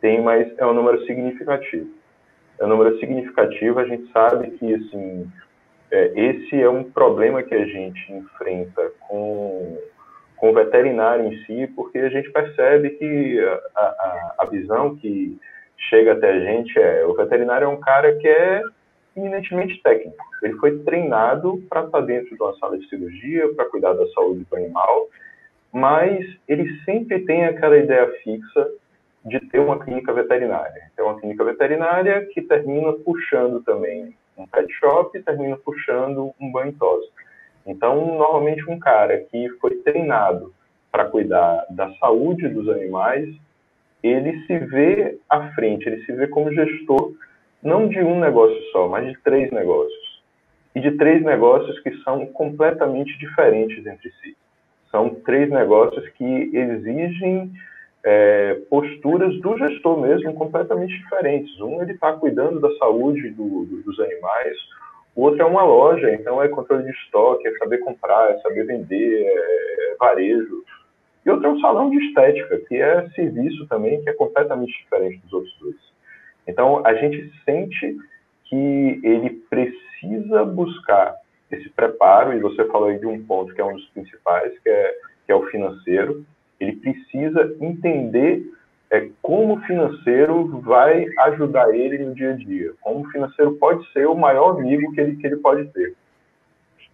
tem, mas é um número significativo. É um número significativo, a gente sabe que, assim, é, esse é um problema que a gente enfrenta com com o veterinário em si, porque a gente percebe que a, a, a visão que chega até a gente é o veterinário é um cara que é eminentemente técnico. Ele foi treinado para estar dentro de uma sala de cirurgia, para cuidar da saúde do animal, mas ele sempre tem aquela ideia fixa de ter uma clínica veterinária. Ter uma clínica veterinária que termina puxando também um pet shop e termina puxando um banho tosa. Então, normalmente um cara que foi treinado para cuidar da saúde dos animais, ele se vê à frente, ele se vê como gestor não de um negócio só, mas de três negócios. E de três negócios que são completamente diferentes entre si. São três negócios que exigem é, posturas do gestor mesmo completamente diferentes. Um, ele está cuidando da saúde do, do, dos animais, o outro é uma loja, então é controle de estoque, é saber comprar, é saber vender, é varejo. E outro é um salão de estética, que é serviço também, que é completamente diferente dos outros dois. Então, a gente sente que ele precisa buscar esse preparo, e você falou aí de um ponto que é um dos principais, que é, que é o financeiro. Ele precisa entender é como o financeiro vai ajudar ele no dia a dia, como o financeiro pode ser o maior amigo que ele, que ele pode ter.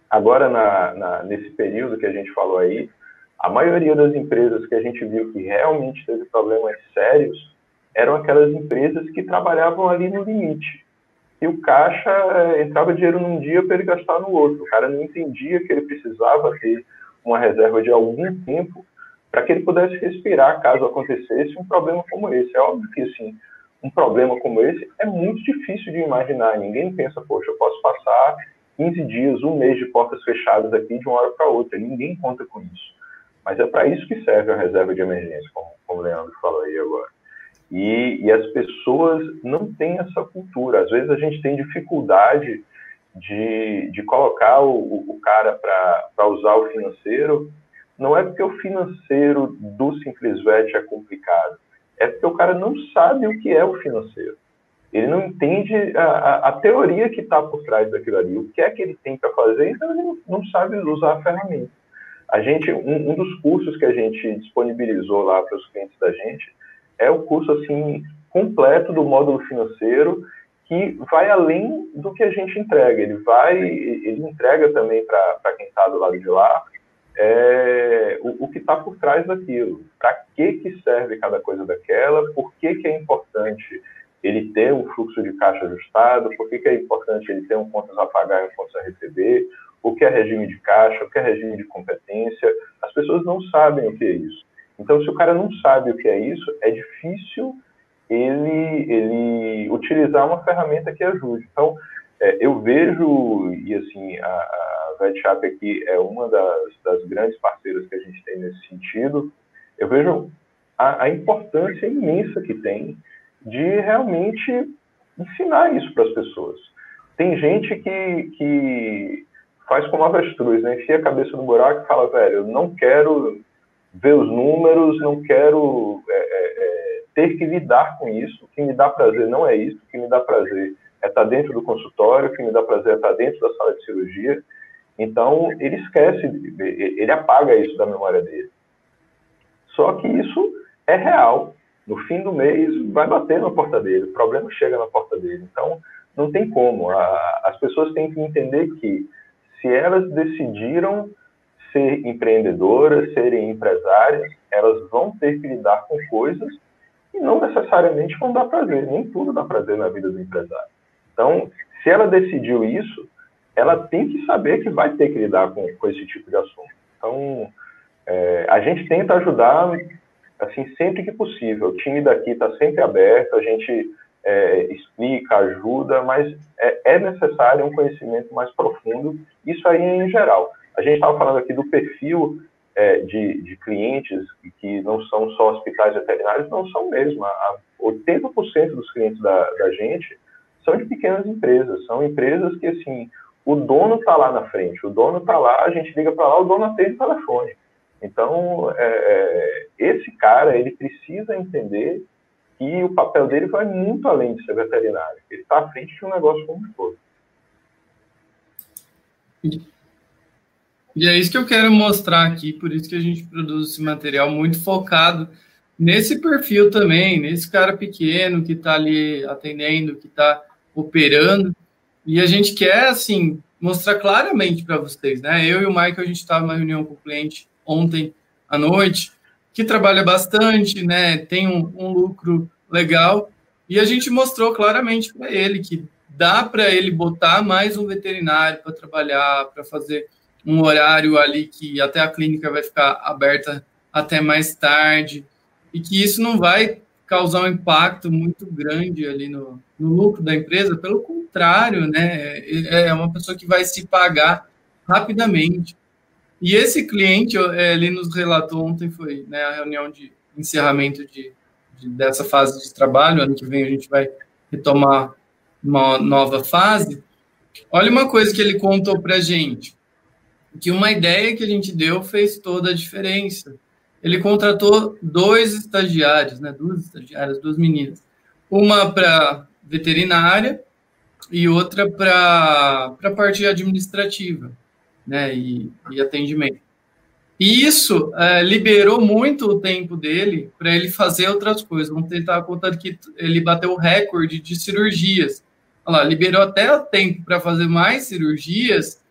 Agora, na, na, nesse período que a gente falou aí, a maioria das empresas que a gente viu que realmente teve problemas sérios eram aquelas empresas que trabalhavam ali no limite. E o caixa eh, entrava dinheiro num dia para ele gastar no outro. O cara não entendia que ele precisava ter uma reserva de algum tempo para que ele pudesse respirar caso acontecesse um problema como esse. É óbvio que, assim, um problema como esse é muito difícil de imaginar. Ninguém pensa, poxa, eu posso passar 15 dias, um mês de portas fechadas aqui de uma hora para outra. Ninguém conta com isso. Mas é para isso que serve a reserva de emergência, como, como o Leandro falou aí agora. E, e, as pessoas não têm essa cultura. Às vezes a gente tem dificuldade de, de colocar o, o cara para usar o financeiro. Não é porque o financeiro do Simplesvet é complicado, é porque o cara não sabe o que é o financeiro. Ele não entende a, a, a teoria que está por trás daquilo ali, o que é que ele tem para fazer, então ele não, não sabe usar a ferramenta. A gente, um, um dos cursos que a gente disponibilizou lá para os clientes da gente é o curso assim completo do módulo financeiro que vai além do que a gente entrega. Ele vai, ele entrega também para quem está do lado de lá é, o, o, que está por trás daquilo. Para que que serve cada coisa daquela? Por que que é importante ele ter um fluxo de caixa ajustado? Por que que é importante ele ter um contas a pagar e um contas a receber? O que é regime de caixa? O que é regime de competência? As pessoas não sabem o que é isso. Então, se o cara não sabe o que é isso, é difícil ele, ele utilizar uma ferramenta que ajude. Então, é, eu vejo, e assim, a, a aqui é uma das, das, grandes parceiras que a gente tem nesse sentido, eu vejo a, a importância imensa que tem de realmente ensinar isso para as pessoas. Tem gente que, que faz como avestruz, né? enfia a cabeça no buraco e fala, velho, eu não quero ver os números, não quero é, é, é, ter que lidar com isso. O que me dá prazer não é isso, o que me dá prazer é estar dentro do consultório, o que me dá prazer é estar dentro da sala de cirurgia. Então, ele esquece, ele apaga isso da memória dele. Só que isso é real. No fim do mês, vai bater na porta dele, o problema chega na porta dele. Então, não tem como. as pessoas têm que entender que se elas decidiram ser empreendedoras, serem empresárias, elas vão ter que lidar com coisas que não necessariamente vão dar prazer, nem tudo dá prazer na vida do empresário. Então, se ela decidiu isso, ela tem que saber que vai ter que lidar com, com esse tipo de assunto. Então, é, a gente tenta ajudar, assim, sempre que possível. O time daqui está sempre aberto, a gente é, explica, ajuda, mas é, é necessário um conhecimento mais profundo, isso aí em geral. A gente estava falando aqui do perfil é, de, de, clientes que não são só hospitais veterinários, não são mesmo. A 80% dos clientes da, da gente são de pequenas empresas, são empresas que, assim, o dono está lá na frente, o dono está lá, a gente liga para lá, o dono atende o telefone. Então, é, é, esse cara, ele precisa entender que o papel dele vai muito além de ser veterinário. Ele está à frente de um negócio como um todo. E é isso que eu quero mostrar aqui, por isso que a gente produz esse material muito focado nesse perfil também, nesse cara pequeno que está ali atendendo, que está operando. E a gente quer, assim, mostrar claramente para vocês, né? Eu e o Michael, a gente estava numa reunião com o cliente ontem à noite, que trabalha bastante, né? Tem um, um lucro legal. E a gente mostrou claramente para ele que dá para ele botar mais um veterinário para trabalhar, para fazer um horário ali que até a clínica vai ficar aberta até mais tarde, e que isso não vai causar um impacto muito grande ali no, no lucro da empresa, pelo contrário, né, é, é uma pessoa que vai se pagar rapidamente. E esse cliente, é, ele nos relatou ontem, foi né, a reunião de encerramento de, de, dessa fase de trabalho, ano que vem a gente vai retomar uma nova fase. Olha uma coisa que ele contou para gente que uma ideia que a gente deu fez toda a diferença. Ele contratou dois estagiários, né, duas estagiárias, duas meninas, uma para veterinária e outra para a parte administrativa, né, e, e atendimento. E isso é, liberou muito o tempo dele para ele fazer outras coisas. Vamos tentar contando que ele bateu o recorde de cirurgias. Olha lá, liberou até o tempo para fazer mais cirurgias.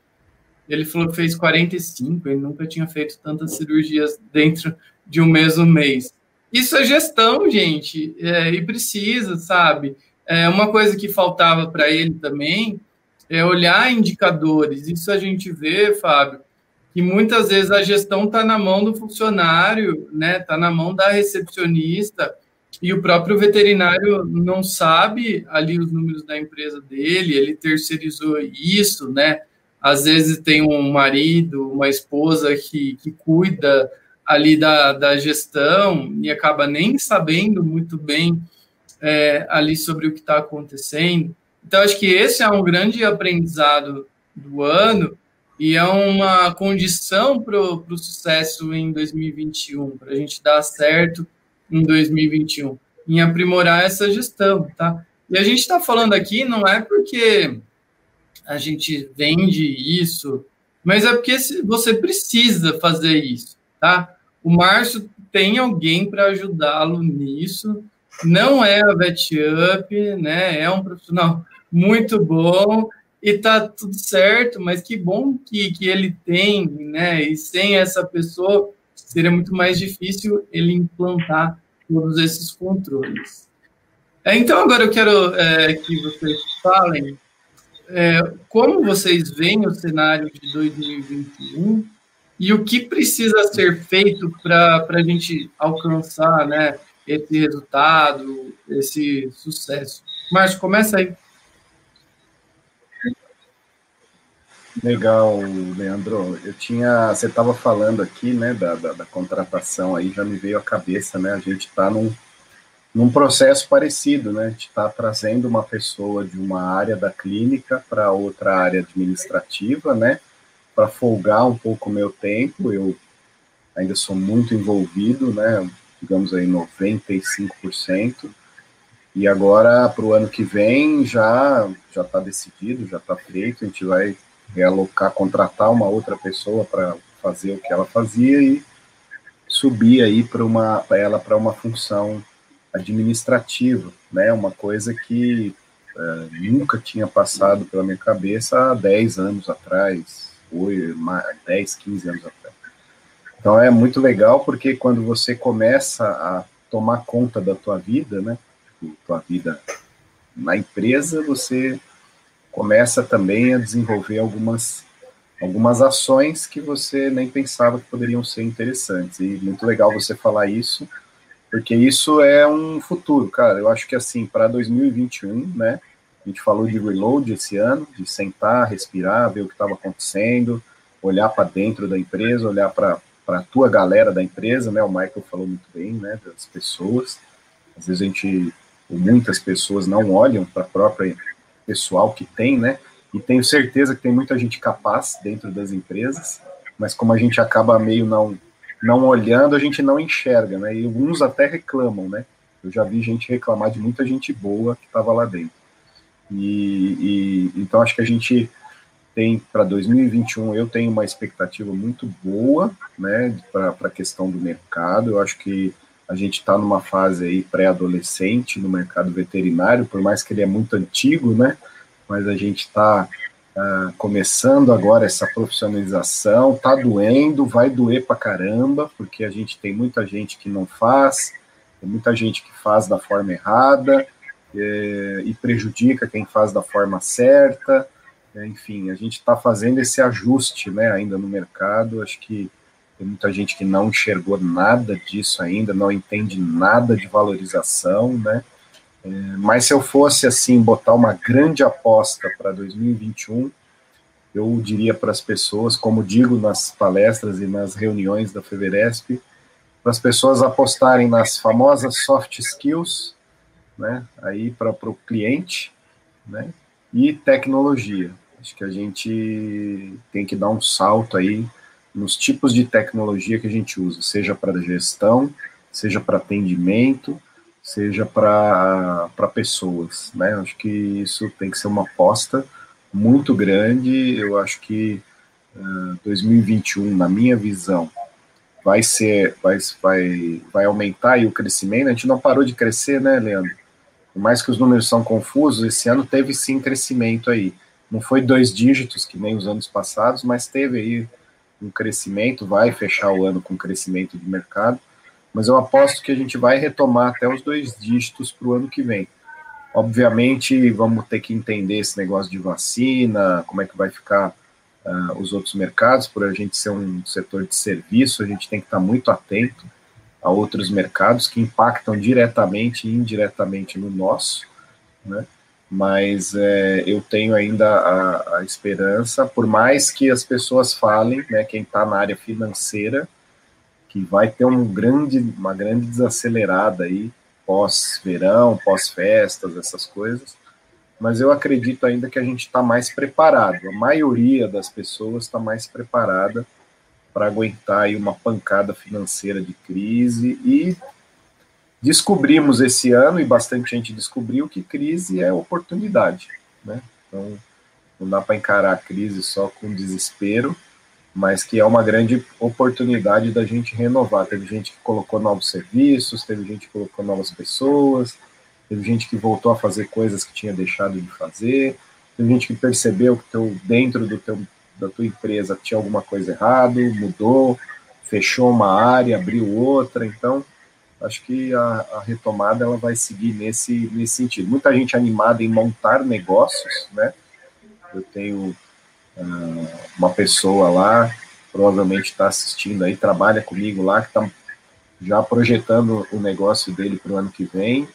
Ele falou que fez 45, ele nunca tinha feito tantas cirurgias dentro de um mesmo mês. Isso é gestão, gente, é, e precisa, sabe? É uma coisa que faltava para ele também é olhar indicadores. Isso a gente vê, Fábio, que muitas vezes a gestão está na mão do funcionário, né? Está na mão da recepcionista e o próprio veterinário não sabe ali os números da empresa dele, ele terceirizou isso, né? Às vezes tem um marido, uma esposa que, que cuida ali da, da gestão e acaba nem sabendo muito bem é, ali sobre o que está acontecendo. Então, acho que esse é um grande aprendizado do ano e é uma condição para o sucesso em 2021, para a gente dar certo em 2021, em aprimorar essa gestão, tá? E a gente está falando aqui não é porque a gente vende isso, mas é porque você precisa fazer isso, tá? O Márcio tem alguém para ajudá-lo nisso, não é a VetUp, né? É um profissional muito bom e tá tudo certo, mas que bom que, que ele tem, né? E sem essa pessoa seria muito mais difícil ele implantar todos esses controles. É, então, agora eu quero é, que vocês falem é, como vocês veem o cenário de 2021 e o que precisa ser feito para a gente alcançar né, esse resultado, esse sucesso. Márcio, começa aí. Legal, Leandro. Eu tinha, você estava falando aqui, né, da, da, da, contratação aí, já me veio à cabeça, né? A gente está num, num processo parecido, né? A gente está trazendo uma pessoa de uma área da clínica para outra área administrativa, né? Para folgar um pouco o meu tempo. Eu ainda sou muito envolvido, né? Digamos aí 95%. E agora, para o ano que vem, já já está decidido, já está feito. A gente vai realocar, contratar uma outra pessoa para fazer o que ela fazia e subir aí para uma ela para uma função administrativa, né? Uma coisa que uh, nunca tinha passado pela minha cabeça há 10 anos atrás, ou 10, 15 anos atrás. Então é muito legal porque quando você começa a tomar conta da tua vida, né? Tipo, tua vida na empresa, você começa também a desenvolver algumas, algumas ações que você nem pensava que poderiam ser interessantes. E muito legal você falar isso, porque isso é um futuro, cara. Eu acho que assim, para 2021, né? A gente falou de reload esse ano, de sentar, respirar, ver o que estava acontecendo, olhar para dentro da empresa, olhar para a tua galera da empresa, né? O Michael falou muito bem, né? Das pessoas. Às vezes a gente, muitas pessoas não olham para a própria pessoal que tem, né? E tenho certeza que tem muita gente capaz dentro das empresas, mas como a gente acaba meio não não olhando, a gente não enxerga, né? E alguns até reclamam, né? Eu já vi gente reclamar de muita gente boa que estava lá dentro. E, e, então acho que a gente tem para 2021 eu tenho uma expectativa muito boa, né? Para a questão do mercado. Eu acho que a gente está numa fase aí pré-adolescente no mercado veterinário, por mais que ele é muito antigo, né? Mas a gente está ah, começando agora essa profissionalização, tá doendo, vai doer pra caramba, porque a gente tem muita gente que não faz, tem muita gente que faz da forma errada é, e prejudica quem faz da forma certa. É, enfim, a gente está fazendo esse ajuste, né? Ainda no mercado, acho que tem muita gente que não enxergou nada disso ainda, não entende nada de valorização, né? É, mas se eu fosse assim botar uma grande aposta para 2021, eu diria para as pessoas, como digo nas palestras e nas reuniões da Feveresp, para as pessoas apostarem nas famosas soft skills, né? Aí para o cliente, né? E tecnologia. Acho que a gente tem que dar um salto aí nos tipos de tecnologia que a gente usa, seja para gestão, seja para atendimento, seja para pessoas, né? Acho que isso tem que ser uma aposta muito grande. Eu acho que uh, 2021, na minha visão, vai ser, vai, vai, vai aumentar e o crescimento. A gente não parou de crescer, né, Leandro? Por mais que os números são confusos, esse ano teve sim crescimento aí. Não foi dois dígitos, que nem os anos passados, mas teve aí um crescimento, vai fechar o ano com crescimento do mercado, mas eu aposto que a gente vai retomar até os dois dígitos para o ano que vem. Obviamente, vamos ter que entender esse negócio de vacina, como é que vai ficar uh, os outros mercados, por a gente ser um setor de serviço, a gente tem que estar muito atento a outros mercados que impactam diretamente e indiretamente no nosso, né? Mas é, eu tenho ainda a, a, esperança, por mais que as pessoas falem, né, quem está na área financeira, que vai ter um grande, uma grande desacelerada aí pós-verão, pós-festas, essas coisas mas eu acredito ainda que a gente está mais preparado. A maioria das pessoas está mais preparada para aguentar aí uma pancada financeira de crise e descobrimos esse ano e bastante gente descobriu que crise é oportunidade, né? Então não dá para encarar a crise só com desespero, mas que é uma grande oportunidade da gente renovar. Teve gente que colocou novos serviços, teve gente que colocou novas pessoas, teve gente que voltou a fazer coisas que tinha deixado de fazer, teve gente que percebeu que teu, dentro do teu, da tua empresa tinha alguma coisa errada, mudou, fechou uma área, abriu outra, então acho que a, a, retomada ela vai seguir nesse, nesse sentido. Muita gente animada em montar negócios, né? Eu tenho uma pessoa lá, provavelmente está assistindo aí, trabalha comigo lá, que está já projetando o negócio dele para o ano que vem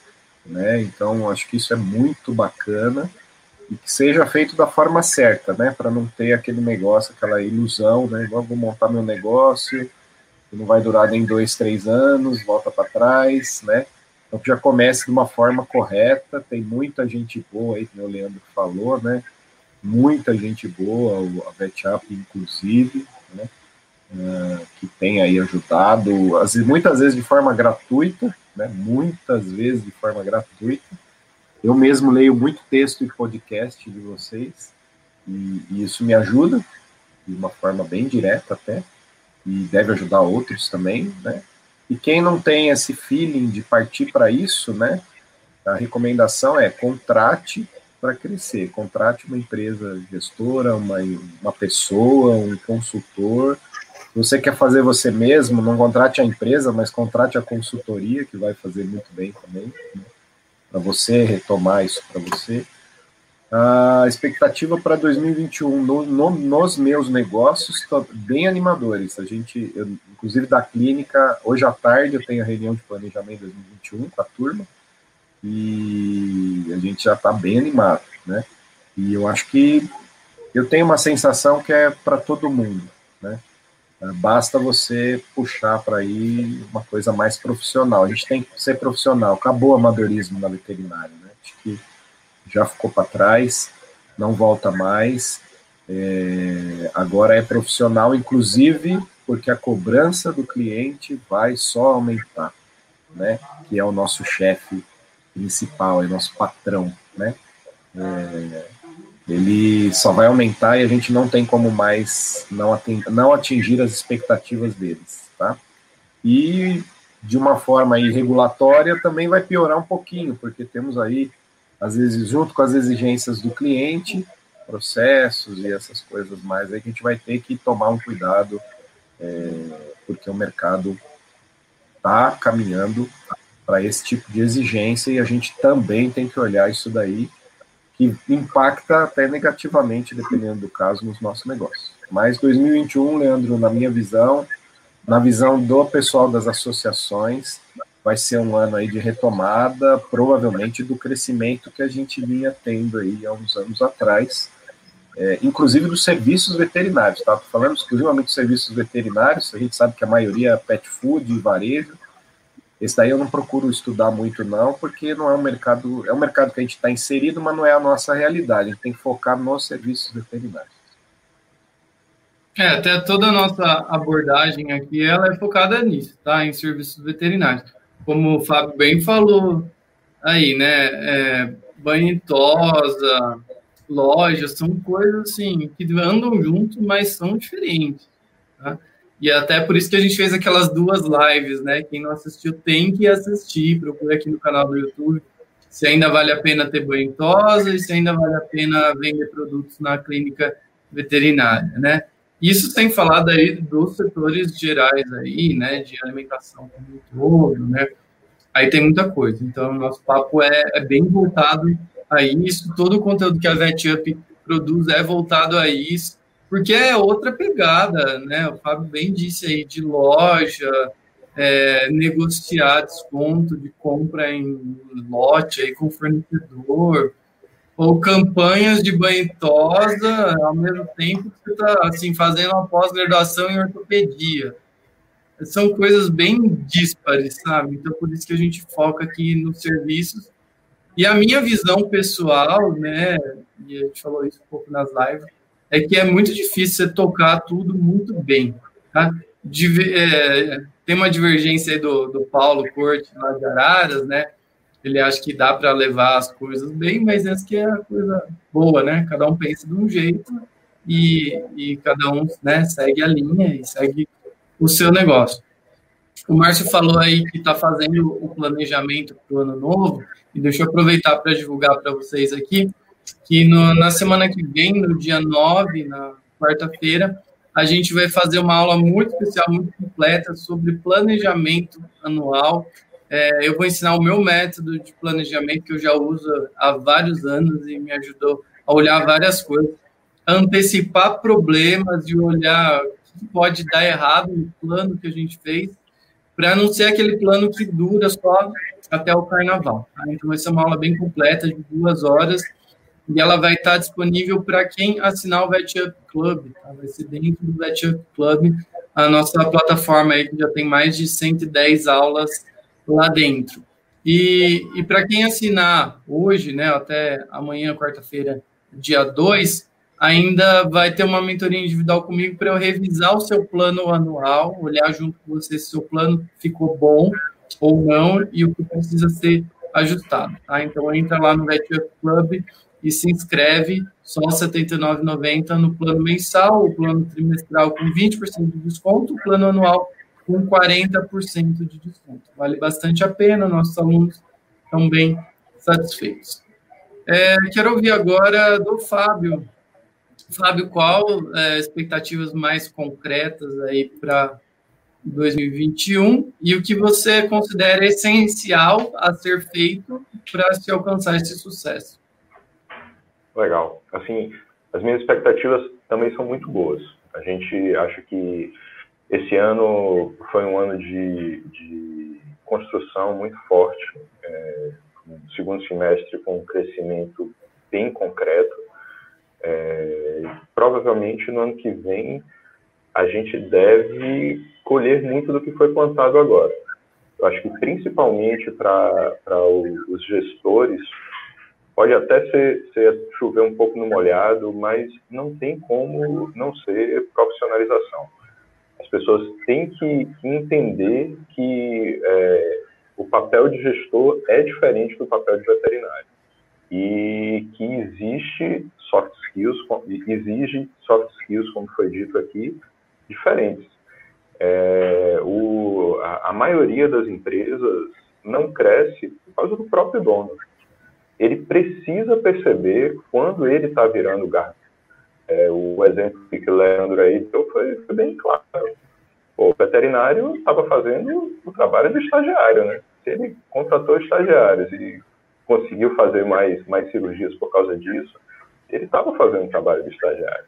né? Então, acho que isso é muito bacana e que seja feito da forma certa, né? Para não ter aquele negócio, aquela ilusão, né? Vou montar meu negócio, não vai durar nem dois, três anos, volta para trás, né? Então, que já comece de uma forma correta. Tem muita gente boa aí, como o Leandro falou, né? Muita gente boa, a VetUp, inclusive, né? Uh, que tem aí ajudado, muitas vezes de forma gratuita, né, muitas vezes de forma gratuita. Eu mesmo leio muito texto e podcast de vocês, e, e isso me ajuda, de uma forma bem direta até, e deve ajudar outros também, né? E quem não tem esse feeling de partir para isso, né? A recomendação é contrate para crescer, contrate uma empresa gestora, uma, uma pessoa, um consultor, você quer fazer você mesmo, não contrate a empresa, mas contrate a consultoria, que vai fazer muito bem também, né? para você retomar isso para você. A expectativa para 2021 no, no, nos meus negócios estão bem animadores. A gente, eu, inclusive da clínica, hoje à tarde eu tenho a reunião de planejamento 2021 com a turma e a gente já está bem animado, né? E eu acho que eu tenho uma sensação que é para todo mundo, né? Basta você puxar para aí uma coisa mais profissional. A gente tem que ser profissional. Acabou o amadorismo na veterinária, né? Acho que já ficou para trás, não volta mais. É, agora é profissional, inclusive porque a cobrança do cliente vai só aumentar, né? Que é o nosso chefe principal, é nosso patrão, né? É, ele só vai aumentar e a gente não tem como mais não atingir, não atingir as expectativas deles, tá? E de uma forma aí regulatória também vai piorar um pouquinho, porque temos aí, às vezes, junto com as exigências do cliente, processos e essas coisas mais aí a gente vai ter que tomar um cuidado, é, porque o mercado está caminhando para esse tipo de exigência e a gente também tem que olhar isso daí que impacta até negativamente, dependendo do caso, nos nossos negócios. Mas 2021, Leandro, na minha visão, na visão do pessoal das associações, vai ser um ano aí de retomada, provavelmente do crescimento que a gente vinha tendo aí há uns anos atrás, é, inclusive dos serviços veterinários, tá? Falando exclusivamente dos serviços veterinários, a gente sabe que a maioria é pet food e varejo, esse daí eu não procuro estudar muito, não, porque não é um mercado, é um mercado que a gente está inserido, mas não é a nossa realidade. A gente tem que focar nos serviços veterinários. É, até toda a nossa abordagem aqui, ela é focada nisso, tá? Em serviços veterinários. Como o Fábio bem falou aí, né? É, lojas, são coisas assim que andam juntos, mas são diferentes. Tá? E até por isso que a gente fez aquelas duas lives, né? Quem não assistiu tem que assistir, procura aqui no canal do YouTube se ainda vale a pena ter banho e se ainda vale a pena vender produtos na clínica veterinária, né? Isso sem falar daí dos setores gerais aí, né, de alimentação como um todo, né? Aí tem muita coisa. Então, nosso papo é, é bem voltado a isso. Todo o conteúdo que a VetUp produz é voltado a isso, porque é outra pegada, né? O Fábio bem disse aí de loja, é, negociar desconto de compra em lote aí com fornecedor, ou campanhas de banho tosa ao mesmo tempo que você está assim, fazendo uma pós-graduação em ortopedia. São coisas bem díspares, sabe? Então, por isso que a gente foca aqui nos serviços. E a minha visão pessoal, né, e a gente falou isso um pouco nas lives, é que é muito difícil você tocar tudo muito bem, tá? De, é, tem uma divergência aí do, do Paulo Corte lá de Araras, né? Ele acha que dá para levar as coisas bem, mas essa que é a coisa boa, né? Cada um pensa de um jeito e, e cada um né, segue a linha e segue o seu negócio. O Márcio falou aí que está fazendo o planejamento para o ano novo, e deixa eu aproveitar para divulgar para vocês aqui que no, na semana que vem, no dia 9, na quarta-feira, a gente vai fazer uma aula muito especial, muito completa sobre planejamento anual. É, eu vou ensinar o meu método de planejamento que eu já uso há vários anos e me ajudou a olhar várias coisas, antecipar problemas e olhar o que pode dar errado no plano que a gente fez, para não ser aquele plano que dura só até o carnaval. Tá? Então, vai ser uma aula bem completa, de duas horas, e ela vai estar disponível para quem assinar o VetUp Club, tá? vai ser dentro do VetUp Club, a nossa plataforma aí que já tem mais de 110 aulas lá dentro. E, e para quem assinar hoje, né, até amanhã, quarta-feira, dia 2, ainda vai ter uma mentoria individual comigo para eu revisar o seu plano anual, olhar junto com você se o seu plano ficou bom ou não e o que precisa ser ajustado. Tá? Então entra lá no VetUp Club e se inscreve só R$ 79,90 no plano mensal, o plano trimestral com 20% de desconto, o plano anual com 40% de desconto. Vale bastante a pena, nossos alunos estão bem satisfeitos. É, quero ouvir agora do Fábio. Fábio, qual é, expectativas mais concretas aí para 2021 e o que você considera essencial a ser feito para se alcançar esse sucesso? Legal. Assim, as minhas expectativas também são muito boas. A gente acha que esse ano foi um ano de, de construção muito forte, é, segundo semestre com um crescimento bem concreto. É, provavelmente no ano que vem a gente deve colher muito do que foi plantado agora. Eu acho que principalmente para os gestores Pode até ser, ser, chover um pouco no molhado, mas não tem como não ser profissionalização. As pessoas têm que entender que é, o papel de gestor é diferente do papel de veterinário e que existe soft skills, exige soft skills, como foi dito aqui, diferentes. É, o, a, a maioria das empresas não cresce por causa do próprio dono ele precisa perceber quando ele está virando gato. É, o exemplo que o Leandro aí deu foi, foi bem claro. O veterinário estava fazendo o trabalho do estagiário, né? Se ele contratou estagiários e conseguiu fazer mais, mais cirurgias por causa disso, ele estava fazendo o trabalho do estagiário.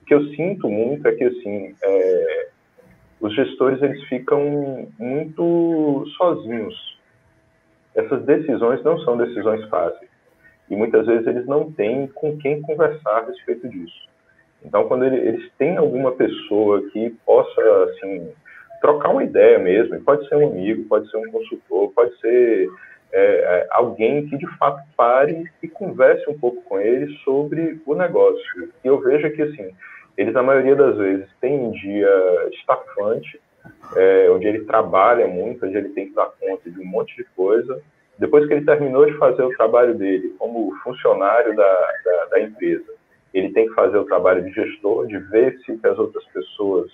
O que eu sinto muito é que, assim, é, os gestores, eles ficam muito sozinhos. Essas decisões não são decisões fáceis e muitas vezes eles não têm com quem conversar a respeito disso. Então, quando ele, eles têm alguma pessoa que possa, assim, trocar uma ideia mesmo, pode ser um amigo, pode ser um consultor, pode ser é, é, alguém que de fato pare e converse um pouco com ele sobre o negócio. E eu vejo que, assim, eles, na maioria das vezes, têm um dia estafante, é, onde ele trabalha muito, onde ele tem que dar conta de um monte de coisa, depois que ele terminou de fazer o trabalho dele como funcionário da, da, da empresa, ele tem que fazer o trabalho de gestor, de ver se as outras pessoas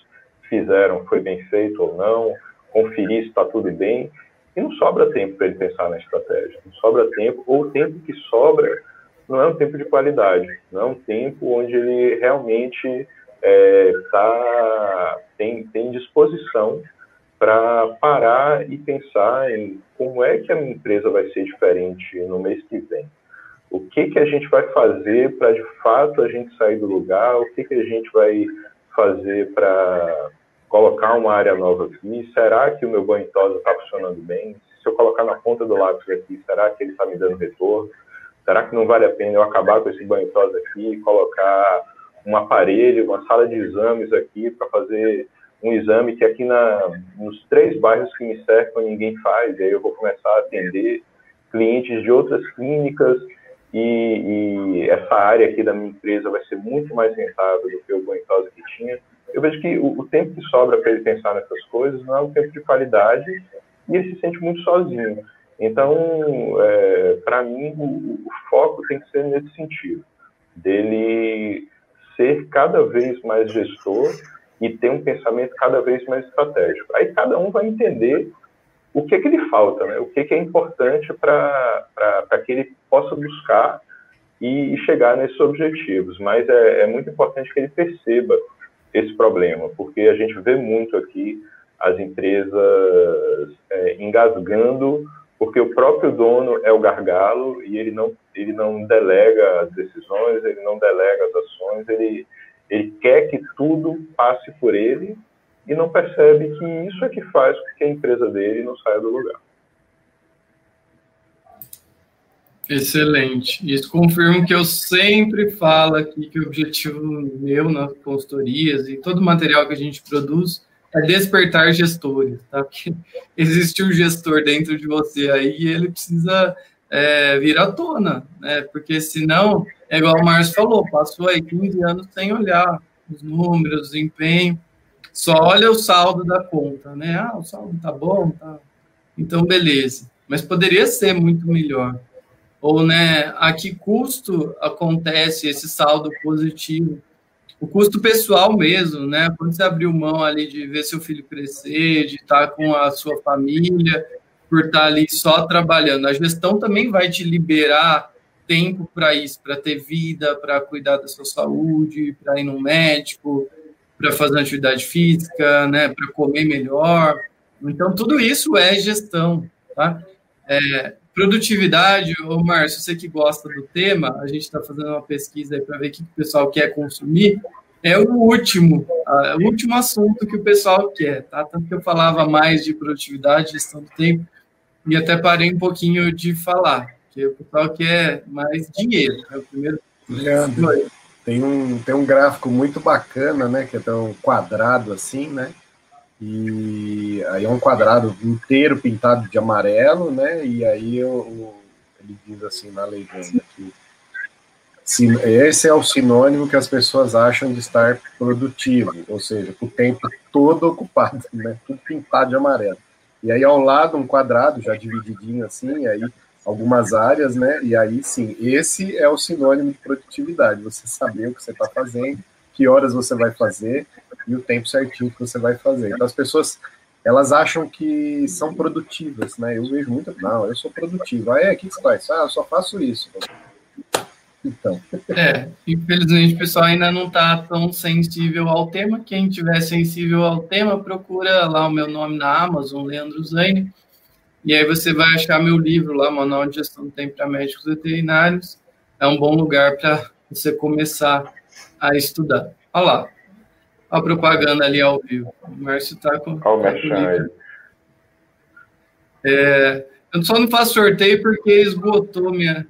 fizeram foi bem feito ou não, conferir se está tudo bem, e não sobra tempo para ele pensar na estratégia, não sobra tempo, ou o tempo que sobra não é um tempo de qualidade, não é um tempo onde ele realmente é, tá, tem, tem disposição para parar e pensar em como é que a minha empresa vai ser diferente no mês que vem. O que, que a gente vai fazer para, de fato, a gente sair do lugar? O que, que a gente vai fazer para colocar uma área nova aqui? Será que o meu banho está funcionando bem? Se eu colocar na ponta do lápis aqui, será que ele está me dando retorno? Será que não vale a pena eu acabar com esse banho aqui e colocar um aparelho, uma sala de exames aqui para fazer um exame que aqui na, nos três bairros que me cercam ninguém faz, e aí eu vou começar a atender clientes de outras clínicas e, e essa área aqui da minha empresa vai ser muito mais rentável do que o Goentosa que tinha. Eu vejo que o, o tempo que sobra para ele pensar nessas coisas não é um tempo de qualidade e ele se sente muito sozinho. Então, é, para mim, o, o foco tem que ser nesse sentido, dele ser cada vez mais gestor e ter um pensamento cada vez mais estratégico. Aí cada um vai entender o que, que lhe falta, né? o que, que é importante para que ele possa buscar e, e, chegar nesses objetivos. Mas é, é muito importante que ele perceba esse problema, porque a gente vê muito aqui as empresas é, engasgando porque o próprio dono é o gargalo e ele não ele não delega as decisões, ele não delega as ações, ele ele quer que tudo passe por ele e não percebe que isso é que faz com que a empresa dele não saia do lugar. Excelente. Isso confirma que eu sempre falo aqui que o objetivo meu nas consultorias e todo o material que a gente produz é despertar gestores, tá? Porque existe um gestor dentro de você aí e ele precisa é, vir à tona, né? Porque senão, é igual o Márcio falou, passou aí 15 anos sem olhar os números, o desempenho, só olha o saldo da conta, né? Ah, o saldo tá bom, tá. Então, beleza. Mas poderia ser muito melhor. Ou, né, a que custo acontece esse saldo positivo? o custo pessoal mesmo, né? Quando você abriu mão ali de ver seu filho crescer, de estar com a sua família, por estar ali só trabalhando, a gestão também vai te liberar tempo para isso, para ter vida, para cuidar da sua saúde, para ir no médico, para fazer atividade física, né? Para comer melhor. Então tudo isso é gestão, tá? É, Produtividade, ô Márcio, você que gosta do tema, a gente está fazendo uma pesquisa para ver o que o pessoal quer consumir. É o último, o último assunto que o pessoal quer, tá? Tanto que eu falava mais de produtividade, gestão do tempo, e até parei um pouquinho de falar, porque o pessoal quer mais dinheiro. É o primeiro. Leandro, tem um, tem um gráfico muito bacana, né? Que é tão quadrado assim, né? E aí é um quadrado inteiro pintado de amarelo, né? E aí eu, ele diz assim na legenda que esse é o sinônimo que as pessoas acham de estar produtivo, ou seja, o tempo todo ocupado, né? Tudo pintado de amarelo. E aí ao lado um quadrado já divididinho assim, e aí algumas áreas, né? E aí sim, esse é o sinônimo de produtividade, você saber o que você está fazendo, que horas você vai fazer e o tempo certinho que você vai fazer. Então as pessoas elas acham que são produtivas, né? Eu vejo muito, não, eu sou produtivo. Ah, é, o que você faz? Ah, eu só faço isso. Então. É, infelizmente o pessoal ainda não está tão sensível ao tema. Quem tiver sensível ao tema, procura lá o meu nome na Amazon, Leandro Zaine, e aí você vai achar meu livro lá, Manual de Gestão do Tempo para Médicos Veterinários. É um bom lugar para você começar a estudar. Olha lá, a propaganda ali ao vivo. O Márcio está com. Olha o é, eu só não faço sorteio porque esgotou minha.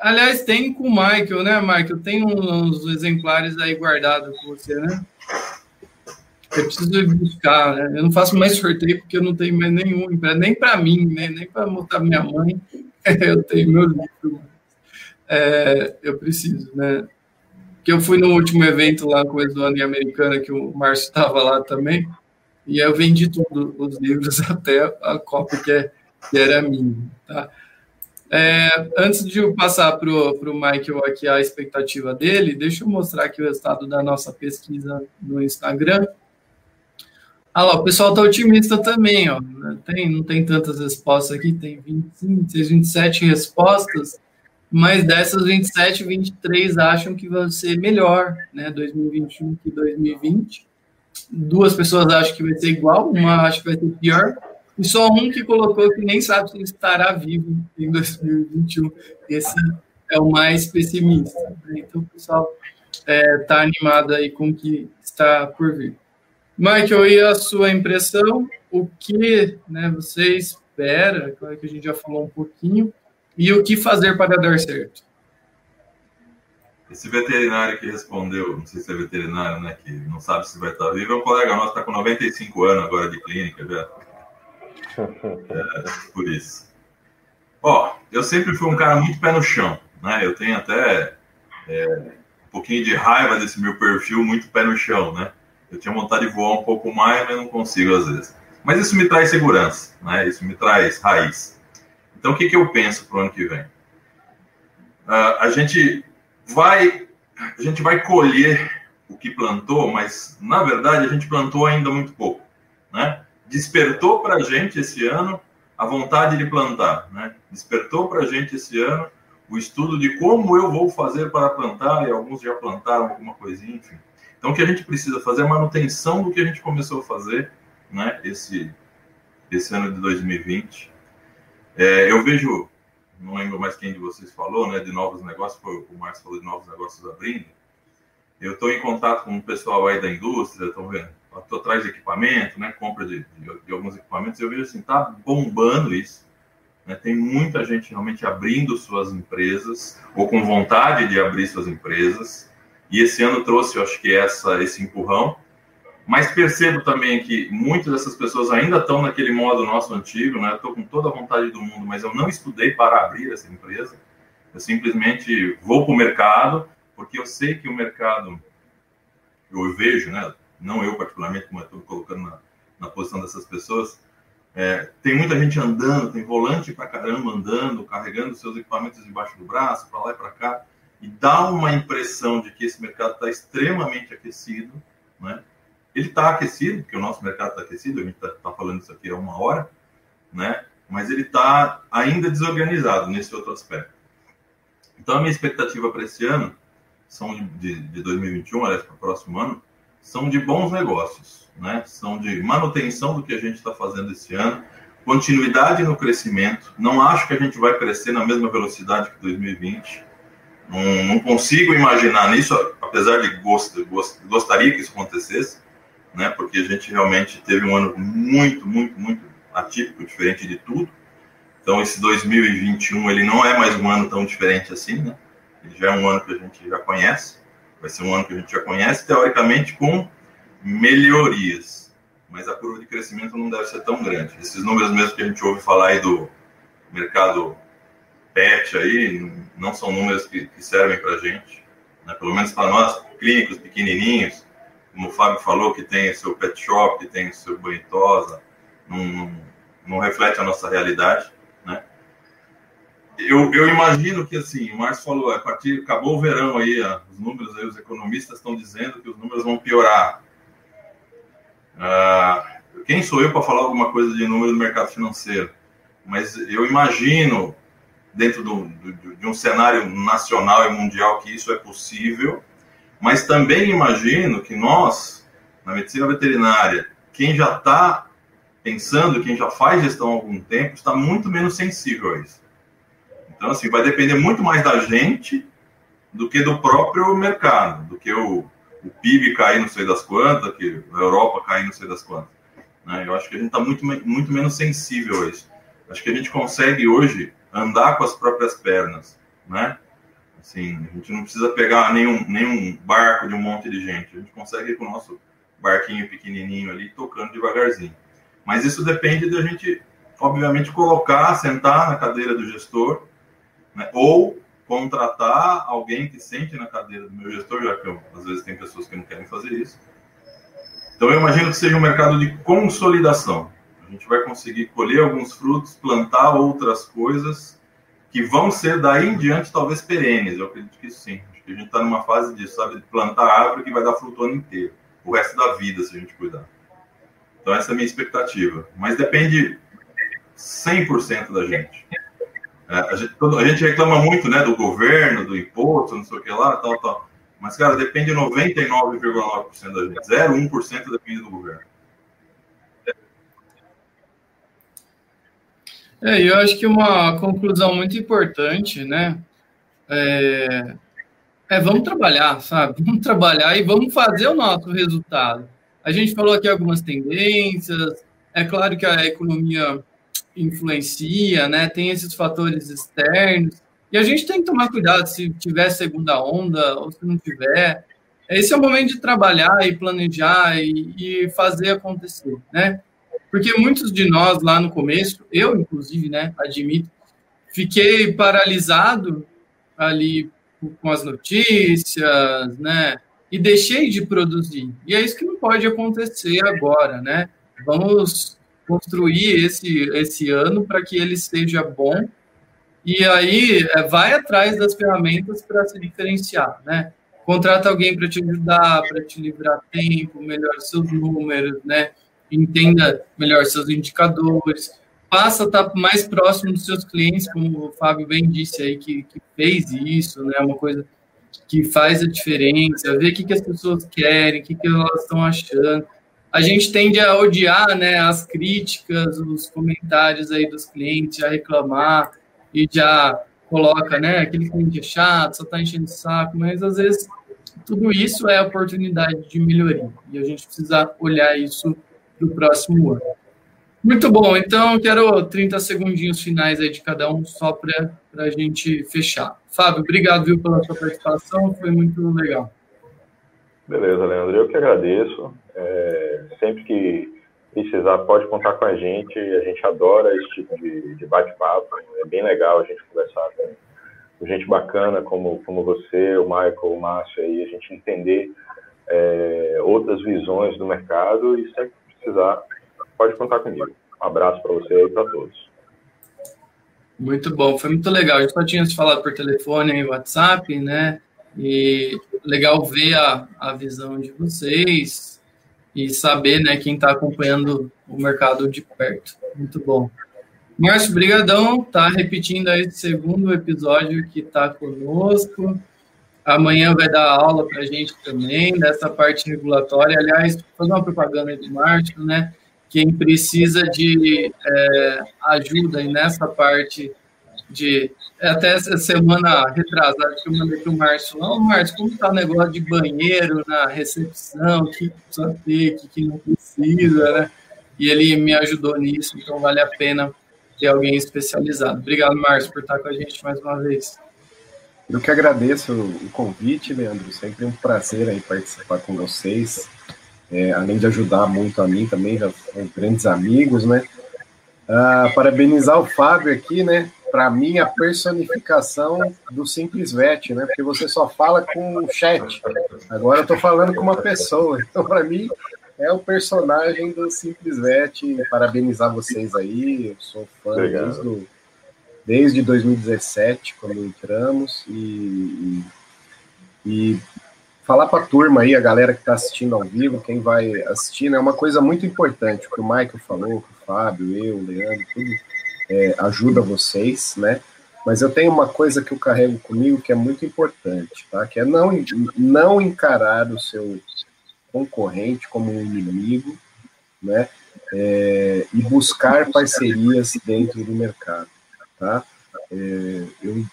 Aliás, tem com o Michael, né, Michael? Tem uns exemplares aí guardados com você, né? Eu preciso buscar, né? Eu não faço mais sorteio porque eu não tenho mais nenhum, nem para mim, né? nem para mostrar minha mãe. eu tenho meu livro. É, eu preciso, né? que eu fui no último evento lá com o Eduardo Americana, que o Márcio estava lá também, e eu vendi tudo, os livros, até a cópia que, é, que era minha, tá? É, antes de eu passar para o Michael aqui a expectativa dele, deixa eu mostrar aqui o resultado da nossa pesquisa no Instagram. Ah lá, o pessoal está otimista também, ó. Tem, não tem tantas respostas aqui, tem 25, 27 respostas, mas dessas 27, 23 acham que vai ser melhor, né, 2021 que 2020. Duas pessoas acham que vai ser igual, uma acha que vai ser pior, e só um que colocou que nem sabe se estará vivo em 2021. Esse é o mais pessimista. Né? Então, o pessoal está é, tá animado aí com o que está por vir. Michael, e a sua impressão? O que né, você espera? Claro que a gente já falou um pouquinho. E o que fazer para dar certo? Esse veterinário que respondeu, não sei se é veterinário, né, que não sabe se vai estar vivo, é um colega nosso que está com 95 anos agora de clínica, já. É, por isso. Ó, eu sempre fui um cara muito pé no chão, né? Eu tenho até é, um pouquinho de raiva desse meu perfil muito pé no chão, né? Eu tinha vontade de voar um pouco mais, mas não consigo às vezes. Mas isso me traz segurança, né? Isso me traz raiz. Então, o que, que eu penso para o ano que vem? Uh, a gente vai, a gente vai colher o que plantou, mas na verdade a gente plantou ainda muito pouco, né? Despertou para a gente esse ano a vontade de plantar, né? Despertou para a gente esse ano o estudo de como eu vou fazer para plantar, e alguns já plantaram alguma coisinha, enfim. Então, o que a gente precisa fazer é a manutenção do que a gente começou a fazer, né, esse, esse ano de 2020. É, eu vejo, não lembro mais quem de vocês falou, né, de novos negócios, foi o Marcos falou de novos negócios abrindo. Eu estou em contato com o pessoal aí da indústria, estou atrás de equipamento, né, compra de, de, de alguns equipamentos, eu vejo assim, tá bombando isso. Né, tem muita gente realmente abrindo suas empresas, ou com vontade de abrir suas empresas, e esse ano trouxe, eu acho que essa, esse empurrão. Mas percebo também que muitas dessas pessoas ainda estão naquele modo nosso antigo, né? Estou com toda a vontade do mundo, mas eu não estudei para abrir essa empresa. Eu simplesmente vou para o mercado, porque eu sei que o mercado, eu vejo, né? Não eu particularmente, como eu estou colocando na, na posição dessas pessoas, é, tem muita gente andando, tem volante para caramba andando, carregando seus equipamentos debaixo do braço, para lá e para cá e dá uma impressão de que esse mercado está extremamente aquecido, né? Ele está aquecido, porque o nosso mercado está aquecido, a gente está tá falando isso aqui há uma hora, né? Mas ele está ainda desorganizado nesse outro aspecto. Então, a minha expectativa para esse ano, são de, de 2021, aliás, para o próximo ano, são de bons negócios, né? São de manutenção do que a gente está fazendo esse ano, continuidade no crescimento. Não acho que a gente vai crescer na mesma velocidade que 2020 não, não consigo imaginar nisso, apesar de gost, gost, gostaria que isso acontecesse, né? Porque a gente realmente teve um ano muito, muito, muito atípico, diferente de tudo. Então, esse 2021 ele não é mais um ano tão diferente assim, né? Ele já é um ano que a gente já conhece, vai ser um ano que a gente já conhece, teoricamente com melhorias, mas a curva de crescimento não deve ser tão grande. Esses números mesmo que a gente ouve falar aí do mercado pet aí, não são números que, que servem para a gente, né? pelo menos para nós, clínicos pequenininhos, como o Fábio falou, que tem seu pet shop, que tem seu banhitosa, não, não, não, reflete a nossa realidade, né? Eu, eu imagino que, assim, o Márcio falou, a partir, acabou o verão aí, os números aí, os economistas estão dizendo que os números vão piorar. Ah, quem sou eu para falar alguma coisa de número do mercado financeiro? Mas eu imagino dentro do, do, de um cenário nacional e mundial que isso é possível, mas também imagino que nós, na medicina veterinária, quem já está pensando, quem já faz gestão há algum tempo, está muito menos sensível a isso. Então, assim, vai depender muito mais da gente do que do próprio mercado, do que o, o PIB cair não sei das quantas, que a Europa cair não sei das quantas. Né? Eu acho que a gente está muito, muito menos sensível a isso. Acho que a gente consegue hoje andar com as próprias pernas, né? Assim, a gente não precisa pegar nenhum, nenhum barco de um monte de gente. A gente consegue ir com o nosso barquinho pequenininho ali, tocando devagarzinho. Mas isso depende da gente, obviamente, colocar, sentar na cadeira do gestor, né? ou contratar alguém que sente na cadeira do meu gestor, já que eu, às vezes tem pessoas que não querem fazer isso. Então eu imagino que seja um mercado de consolidação. A gente vai conseguir colher alguns frutos, plantar outras coisas que vão ser daí em diante talvez perenes. Eu acredito que sim. Acho que a gente está numa fase disso, sabe? De plantar árvore que vai dar fruto o ano inteiro, o resto da vida, se a gente cuidar. Então essa é a minha expectativa. Mas depende 100% da gente. É, a gente. A gente reclama muito né, do governo, do imposto, não sei o que lá, tal, tal. Mas, cara, depende 99,9% da gente. 0,1% depende do governo. É, eu acho que uma conclusão muito importante, né? É, é, vamos trabalhar, sabe? Vamos trabalhar e vamos fazer o nosso resultado. A gente falou aqui algumas tendências. É claro que a economia influencia, né? Tem esses fatores externos. E a gente tem que tomar cuidado se tiver segunda onda ou se não tiver. Esse é o momento de trabalhar e planejar e, e fazer acontecer, né? Porque muitos de nós lá no começo, eu inclusive, né, admito, fiquei paralisado ali com as notícias, né? E deixei de produzir. E é isso que não pode acontecer agora, né? Vamos construir esse, esse ano para que ele seja bom e aí é, vai atrás das ferramentas para se diferenciar, né? Contrata alguém para te ajudar, para te livrar tempo, melhore seus números, né? Entenda melhor seus indicadores, passa a estar mais próximo dos seus clientes, como o Fábio bem disse aí, que, que fez isso, né? Uma coisa que faz a diferença, ver o que, que as pessoas querem, o que, que elas estão achando. A gente tende a odiar né, as críticas, os comentários aí dos clientes, a reclamar, e já coloca, né, aquele cliente é chato, só está enchendo o saco, mas às vezes tudo isso é oportunidade de melhoria e a gente precisa olhar isso para o próximo ano. Muito bom, então quero 30 segundinhos finais aí de cada um só para a gente fechar. Fábio, obrigado viu, pela sua participação, foi muito legal. Beleza, Leandro, eu que agradeço. É, sempre que precisar, pode contar com a gente. A gente adora esse tipo de, de bate-papo. É bem legal a gente conversar com, com, gente bacana como, como você, o Michael, o Márcio, aí, a gente entender é, outras visões do mercado e sempre precisar, pode contar comigo. Um abraço para você e para todos. Muito bom, foi muito legal. Gente só tinha se falado por telefone e WhatsApp, né? E legal ver a, a visão de vocês, e saber, né, quem está acompanhando o mercado de perto. Muito bom. Márcio, brigadão, tá repetindo aí o segundo episódio que está conosco. Amanhã vai dar aula para a gente também dessa parte regulatória. Aliás, fazer uma propaganda do Márcio, né? Quem precisa de é, ajuda nessa parte de até essa semana retrasada que eu mandei para o Márcio, não, Márcio, como está o negócio de banheiro na recepção, que precisa ter, o que não precisa, né? E ele me ajudou nisso, então vale a pena ter alguém especializado. Obrigado, Márcio, por estar com a gente mais uma vez. Eu que agradeço o convite, Leandro. Sempre um prazer aí participar com vocês. É, além de ajudar muito a mim também, já são grandes amigos, né? Ah, parabenizar o Fábio aqui, né? para mim, a personificação do Simples Vet, né? Porque você só fala com o chat. Agora eu estou falando com uma pessoa. Então, para mim, é o personagem do Simples Vet. Parabenizar vocês aí. Eu sou fã desde, do, desde 2017, quando entramos. E, e, e falar para a turma aí, a galera que está assistindo ao vivo, quem vai assistir, né, é uma coisa muito importante. O que o Michael falou, o Fábio, eu, o Leandro, tudo é, ajuda vocês, né? Mas eu tenho uma coisa que eu carrego comigo que é muito importante, tá? Que é não, não encarar o seu concorrente como um inimigo, né? É, e buscar parcerias dentro do mercado, tá? É, eu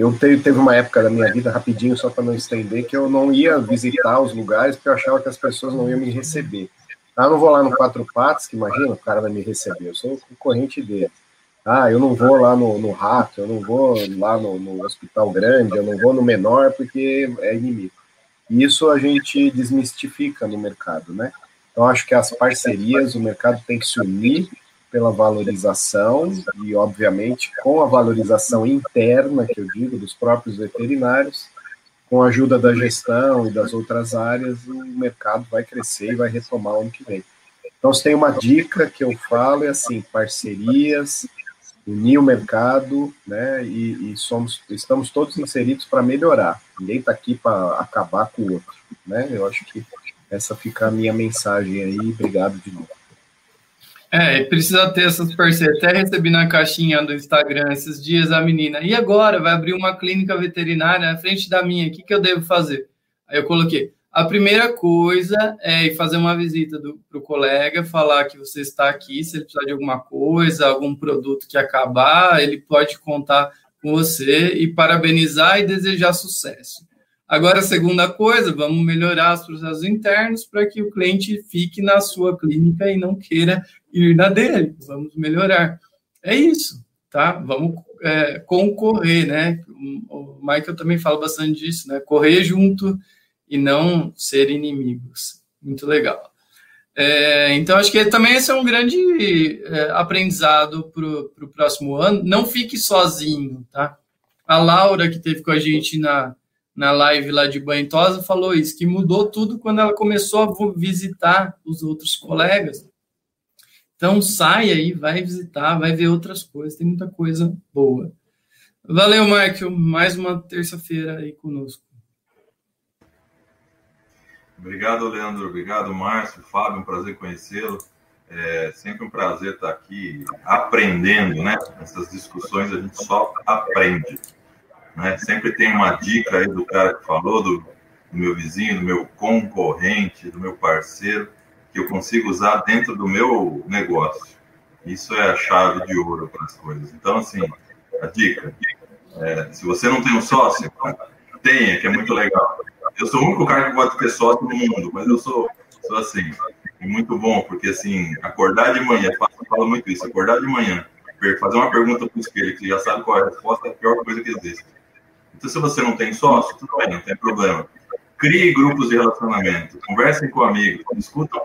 eu teve, uma época da minha vida, rapidinho, só para não estender, que eu não ia visitar os lugares porque eu achava que as pessoas não iam me receber. Ah, não vou lá no Quatro Patos, que imagina, o cara vai me receber, eu sou concorrente dele. Ah, eu não vou lá no, no Rato, eu não vou lá no, no, Hospital Grande, eu não vou no menor porque é inimigo. E isso a gente desmistifica no mercado, né? Então, acho que as parcerias, o mercado tem que se unir pela valorização e, obviamente, com a valorização interna, que eu digo, dos próprios veterinários, com a ajuda da gestão e das outras áreas, o mercado vai crescer e vai retomar o ano que vem. Então, se tem uma dica que eu falo, é assim, parcerias, unir o mercado, né, e, e somos, estamos todos inseridos para melhorar. Ninguém está aqui para acabar com o outro, né, eu acho que essa fica a minha mensagem aí. Obrigado de novo. É, precisa ter essas parcerias. Até recebi na caixinha do Instagram esses dias a menina. E agora? Vai abrir uma clínica veterinária na frente da minha. O que, que eu devo fazer? Aí eu coloquei. A primeira coisa é fazer uma visita para o colega, falar que você está aqui, se ele precisar de alguma coisa, algum produto que acabar, ele pode contar com você e parabenizar e desejar sucesso. Agora, segunda coisa, vamos melhorar os processos internos para que o cliente fique na sua clínica e não queira ir na dele. Vamos melhorar. É isso, tá? Vamos é, concorrer, né? O Michael também fala bastante disso, né? Correr junto e não ser inimigos. Muito legal. É, então, acho que também esse é um grande é, aprendizado para o próximo ano. Não fique sozinho, tá? A Laura, que teve com a gente na, na live lá de Banhosa, falou isso, que mudou tudo quando ela começou a visitar os outros colegas. Então, sai aí, vai visitar, vai ver outras coisas, tem muita coisa boa. Valeu, Michael, mais uma terça-feira aí conosco. Obrigado, Leandro. Obrigado, Márcio, Fábio. Um prazer conhecê-lo. É sempre um prazer estar aqui aprendendo, né? Nessas discussões a gente só aprende. Né? Sempre tem uma dica aí do cara que falou, do, do meu vizinho, do meu concorrente, do meu parceiro, que eu consigo usar dentro do meu negócio. Isso é a chave de ouro para as coisas. Então, assim, a dica: é, se você não tem um sócio, tenha, que é muito legal. Eu sou o único cara que pode ter sócio no mundo, mas eu sou, sou assim, muito bom, porque assim, acordar de manhã, eu falo muito isso, acordar de manhã, fazer uma pergunta para o espelho que já sabe qual é a resposta, é a pior coisa que existe. Então, se você não tem sócio, tudo bem, não tem problema. Crie grupos de relacionamento, conversem com amigos, discutam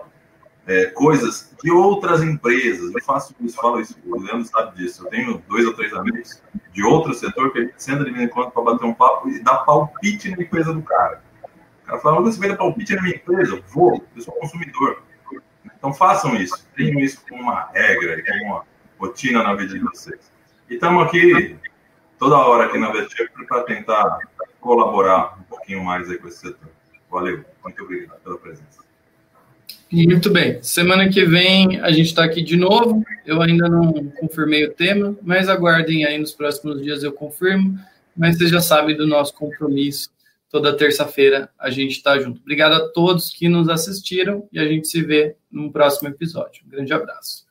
é, coisas de outras empresas. Eu faço isso, falo isso, o Leandro sabe disso. Eu tenho dois ou três amigos de outro setor que a gente senta de vez em quando para bater um papo e dar palpite na empresa do cara. O cara fala, você vai dar palpite na minha empresa? Vou, eu sou consumidor. Então façam isso, tenham isso como uma regra, como uma rotina na vida de vocês. E estamos aqui toda hora aqui na Vestir para tentar colaborar um pouquinho mais aí com esse setor. Valeu, muito obrigado pela presença. Muito bem. Semana que vem a gente está aqui de novo. Eu ainda não confirmei o tema, mas aguardem aí nos próximos dias eu confirmo. Mas você já sabe do nosso compromisso Toda terça-feira a gente está junto. Obrigado a todos que nos assistiram e a gente se vê num próximo episódio. Um grande abraço.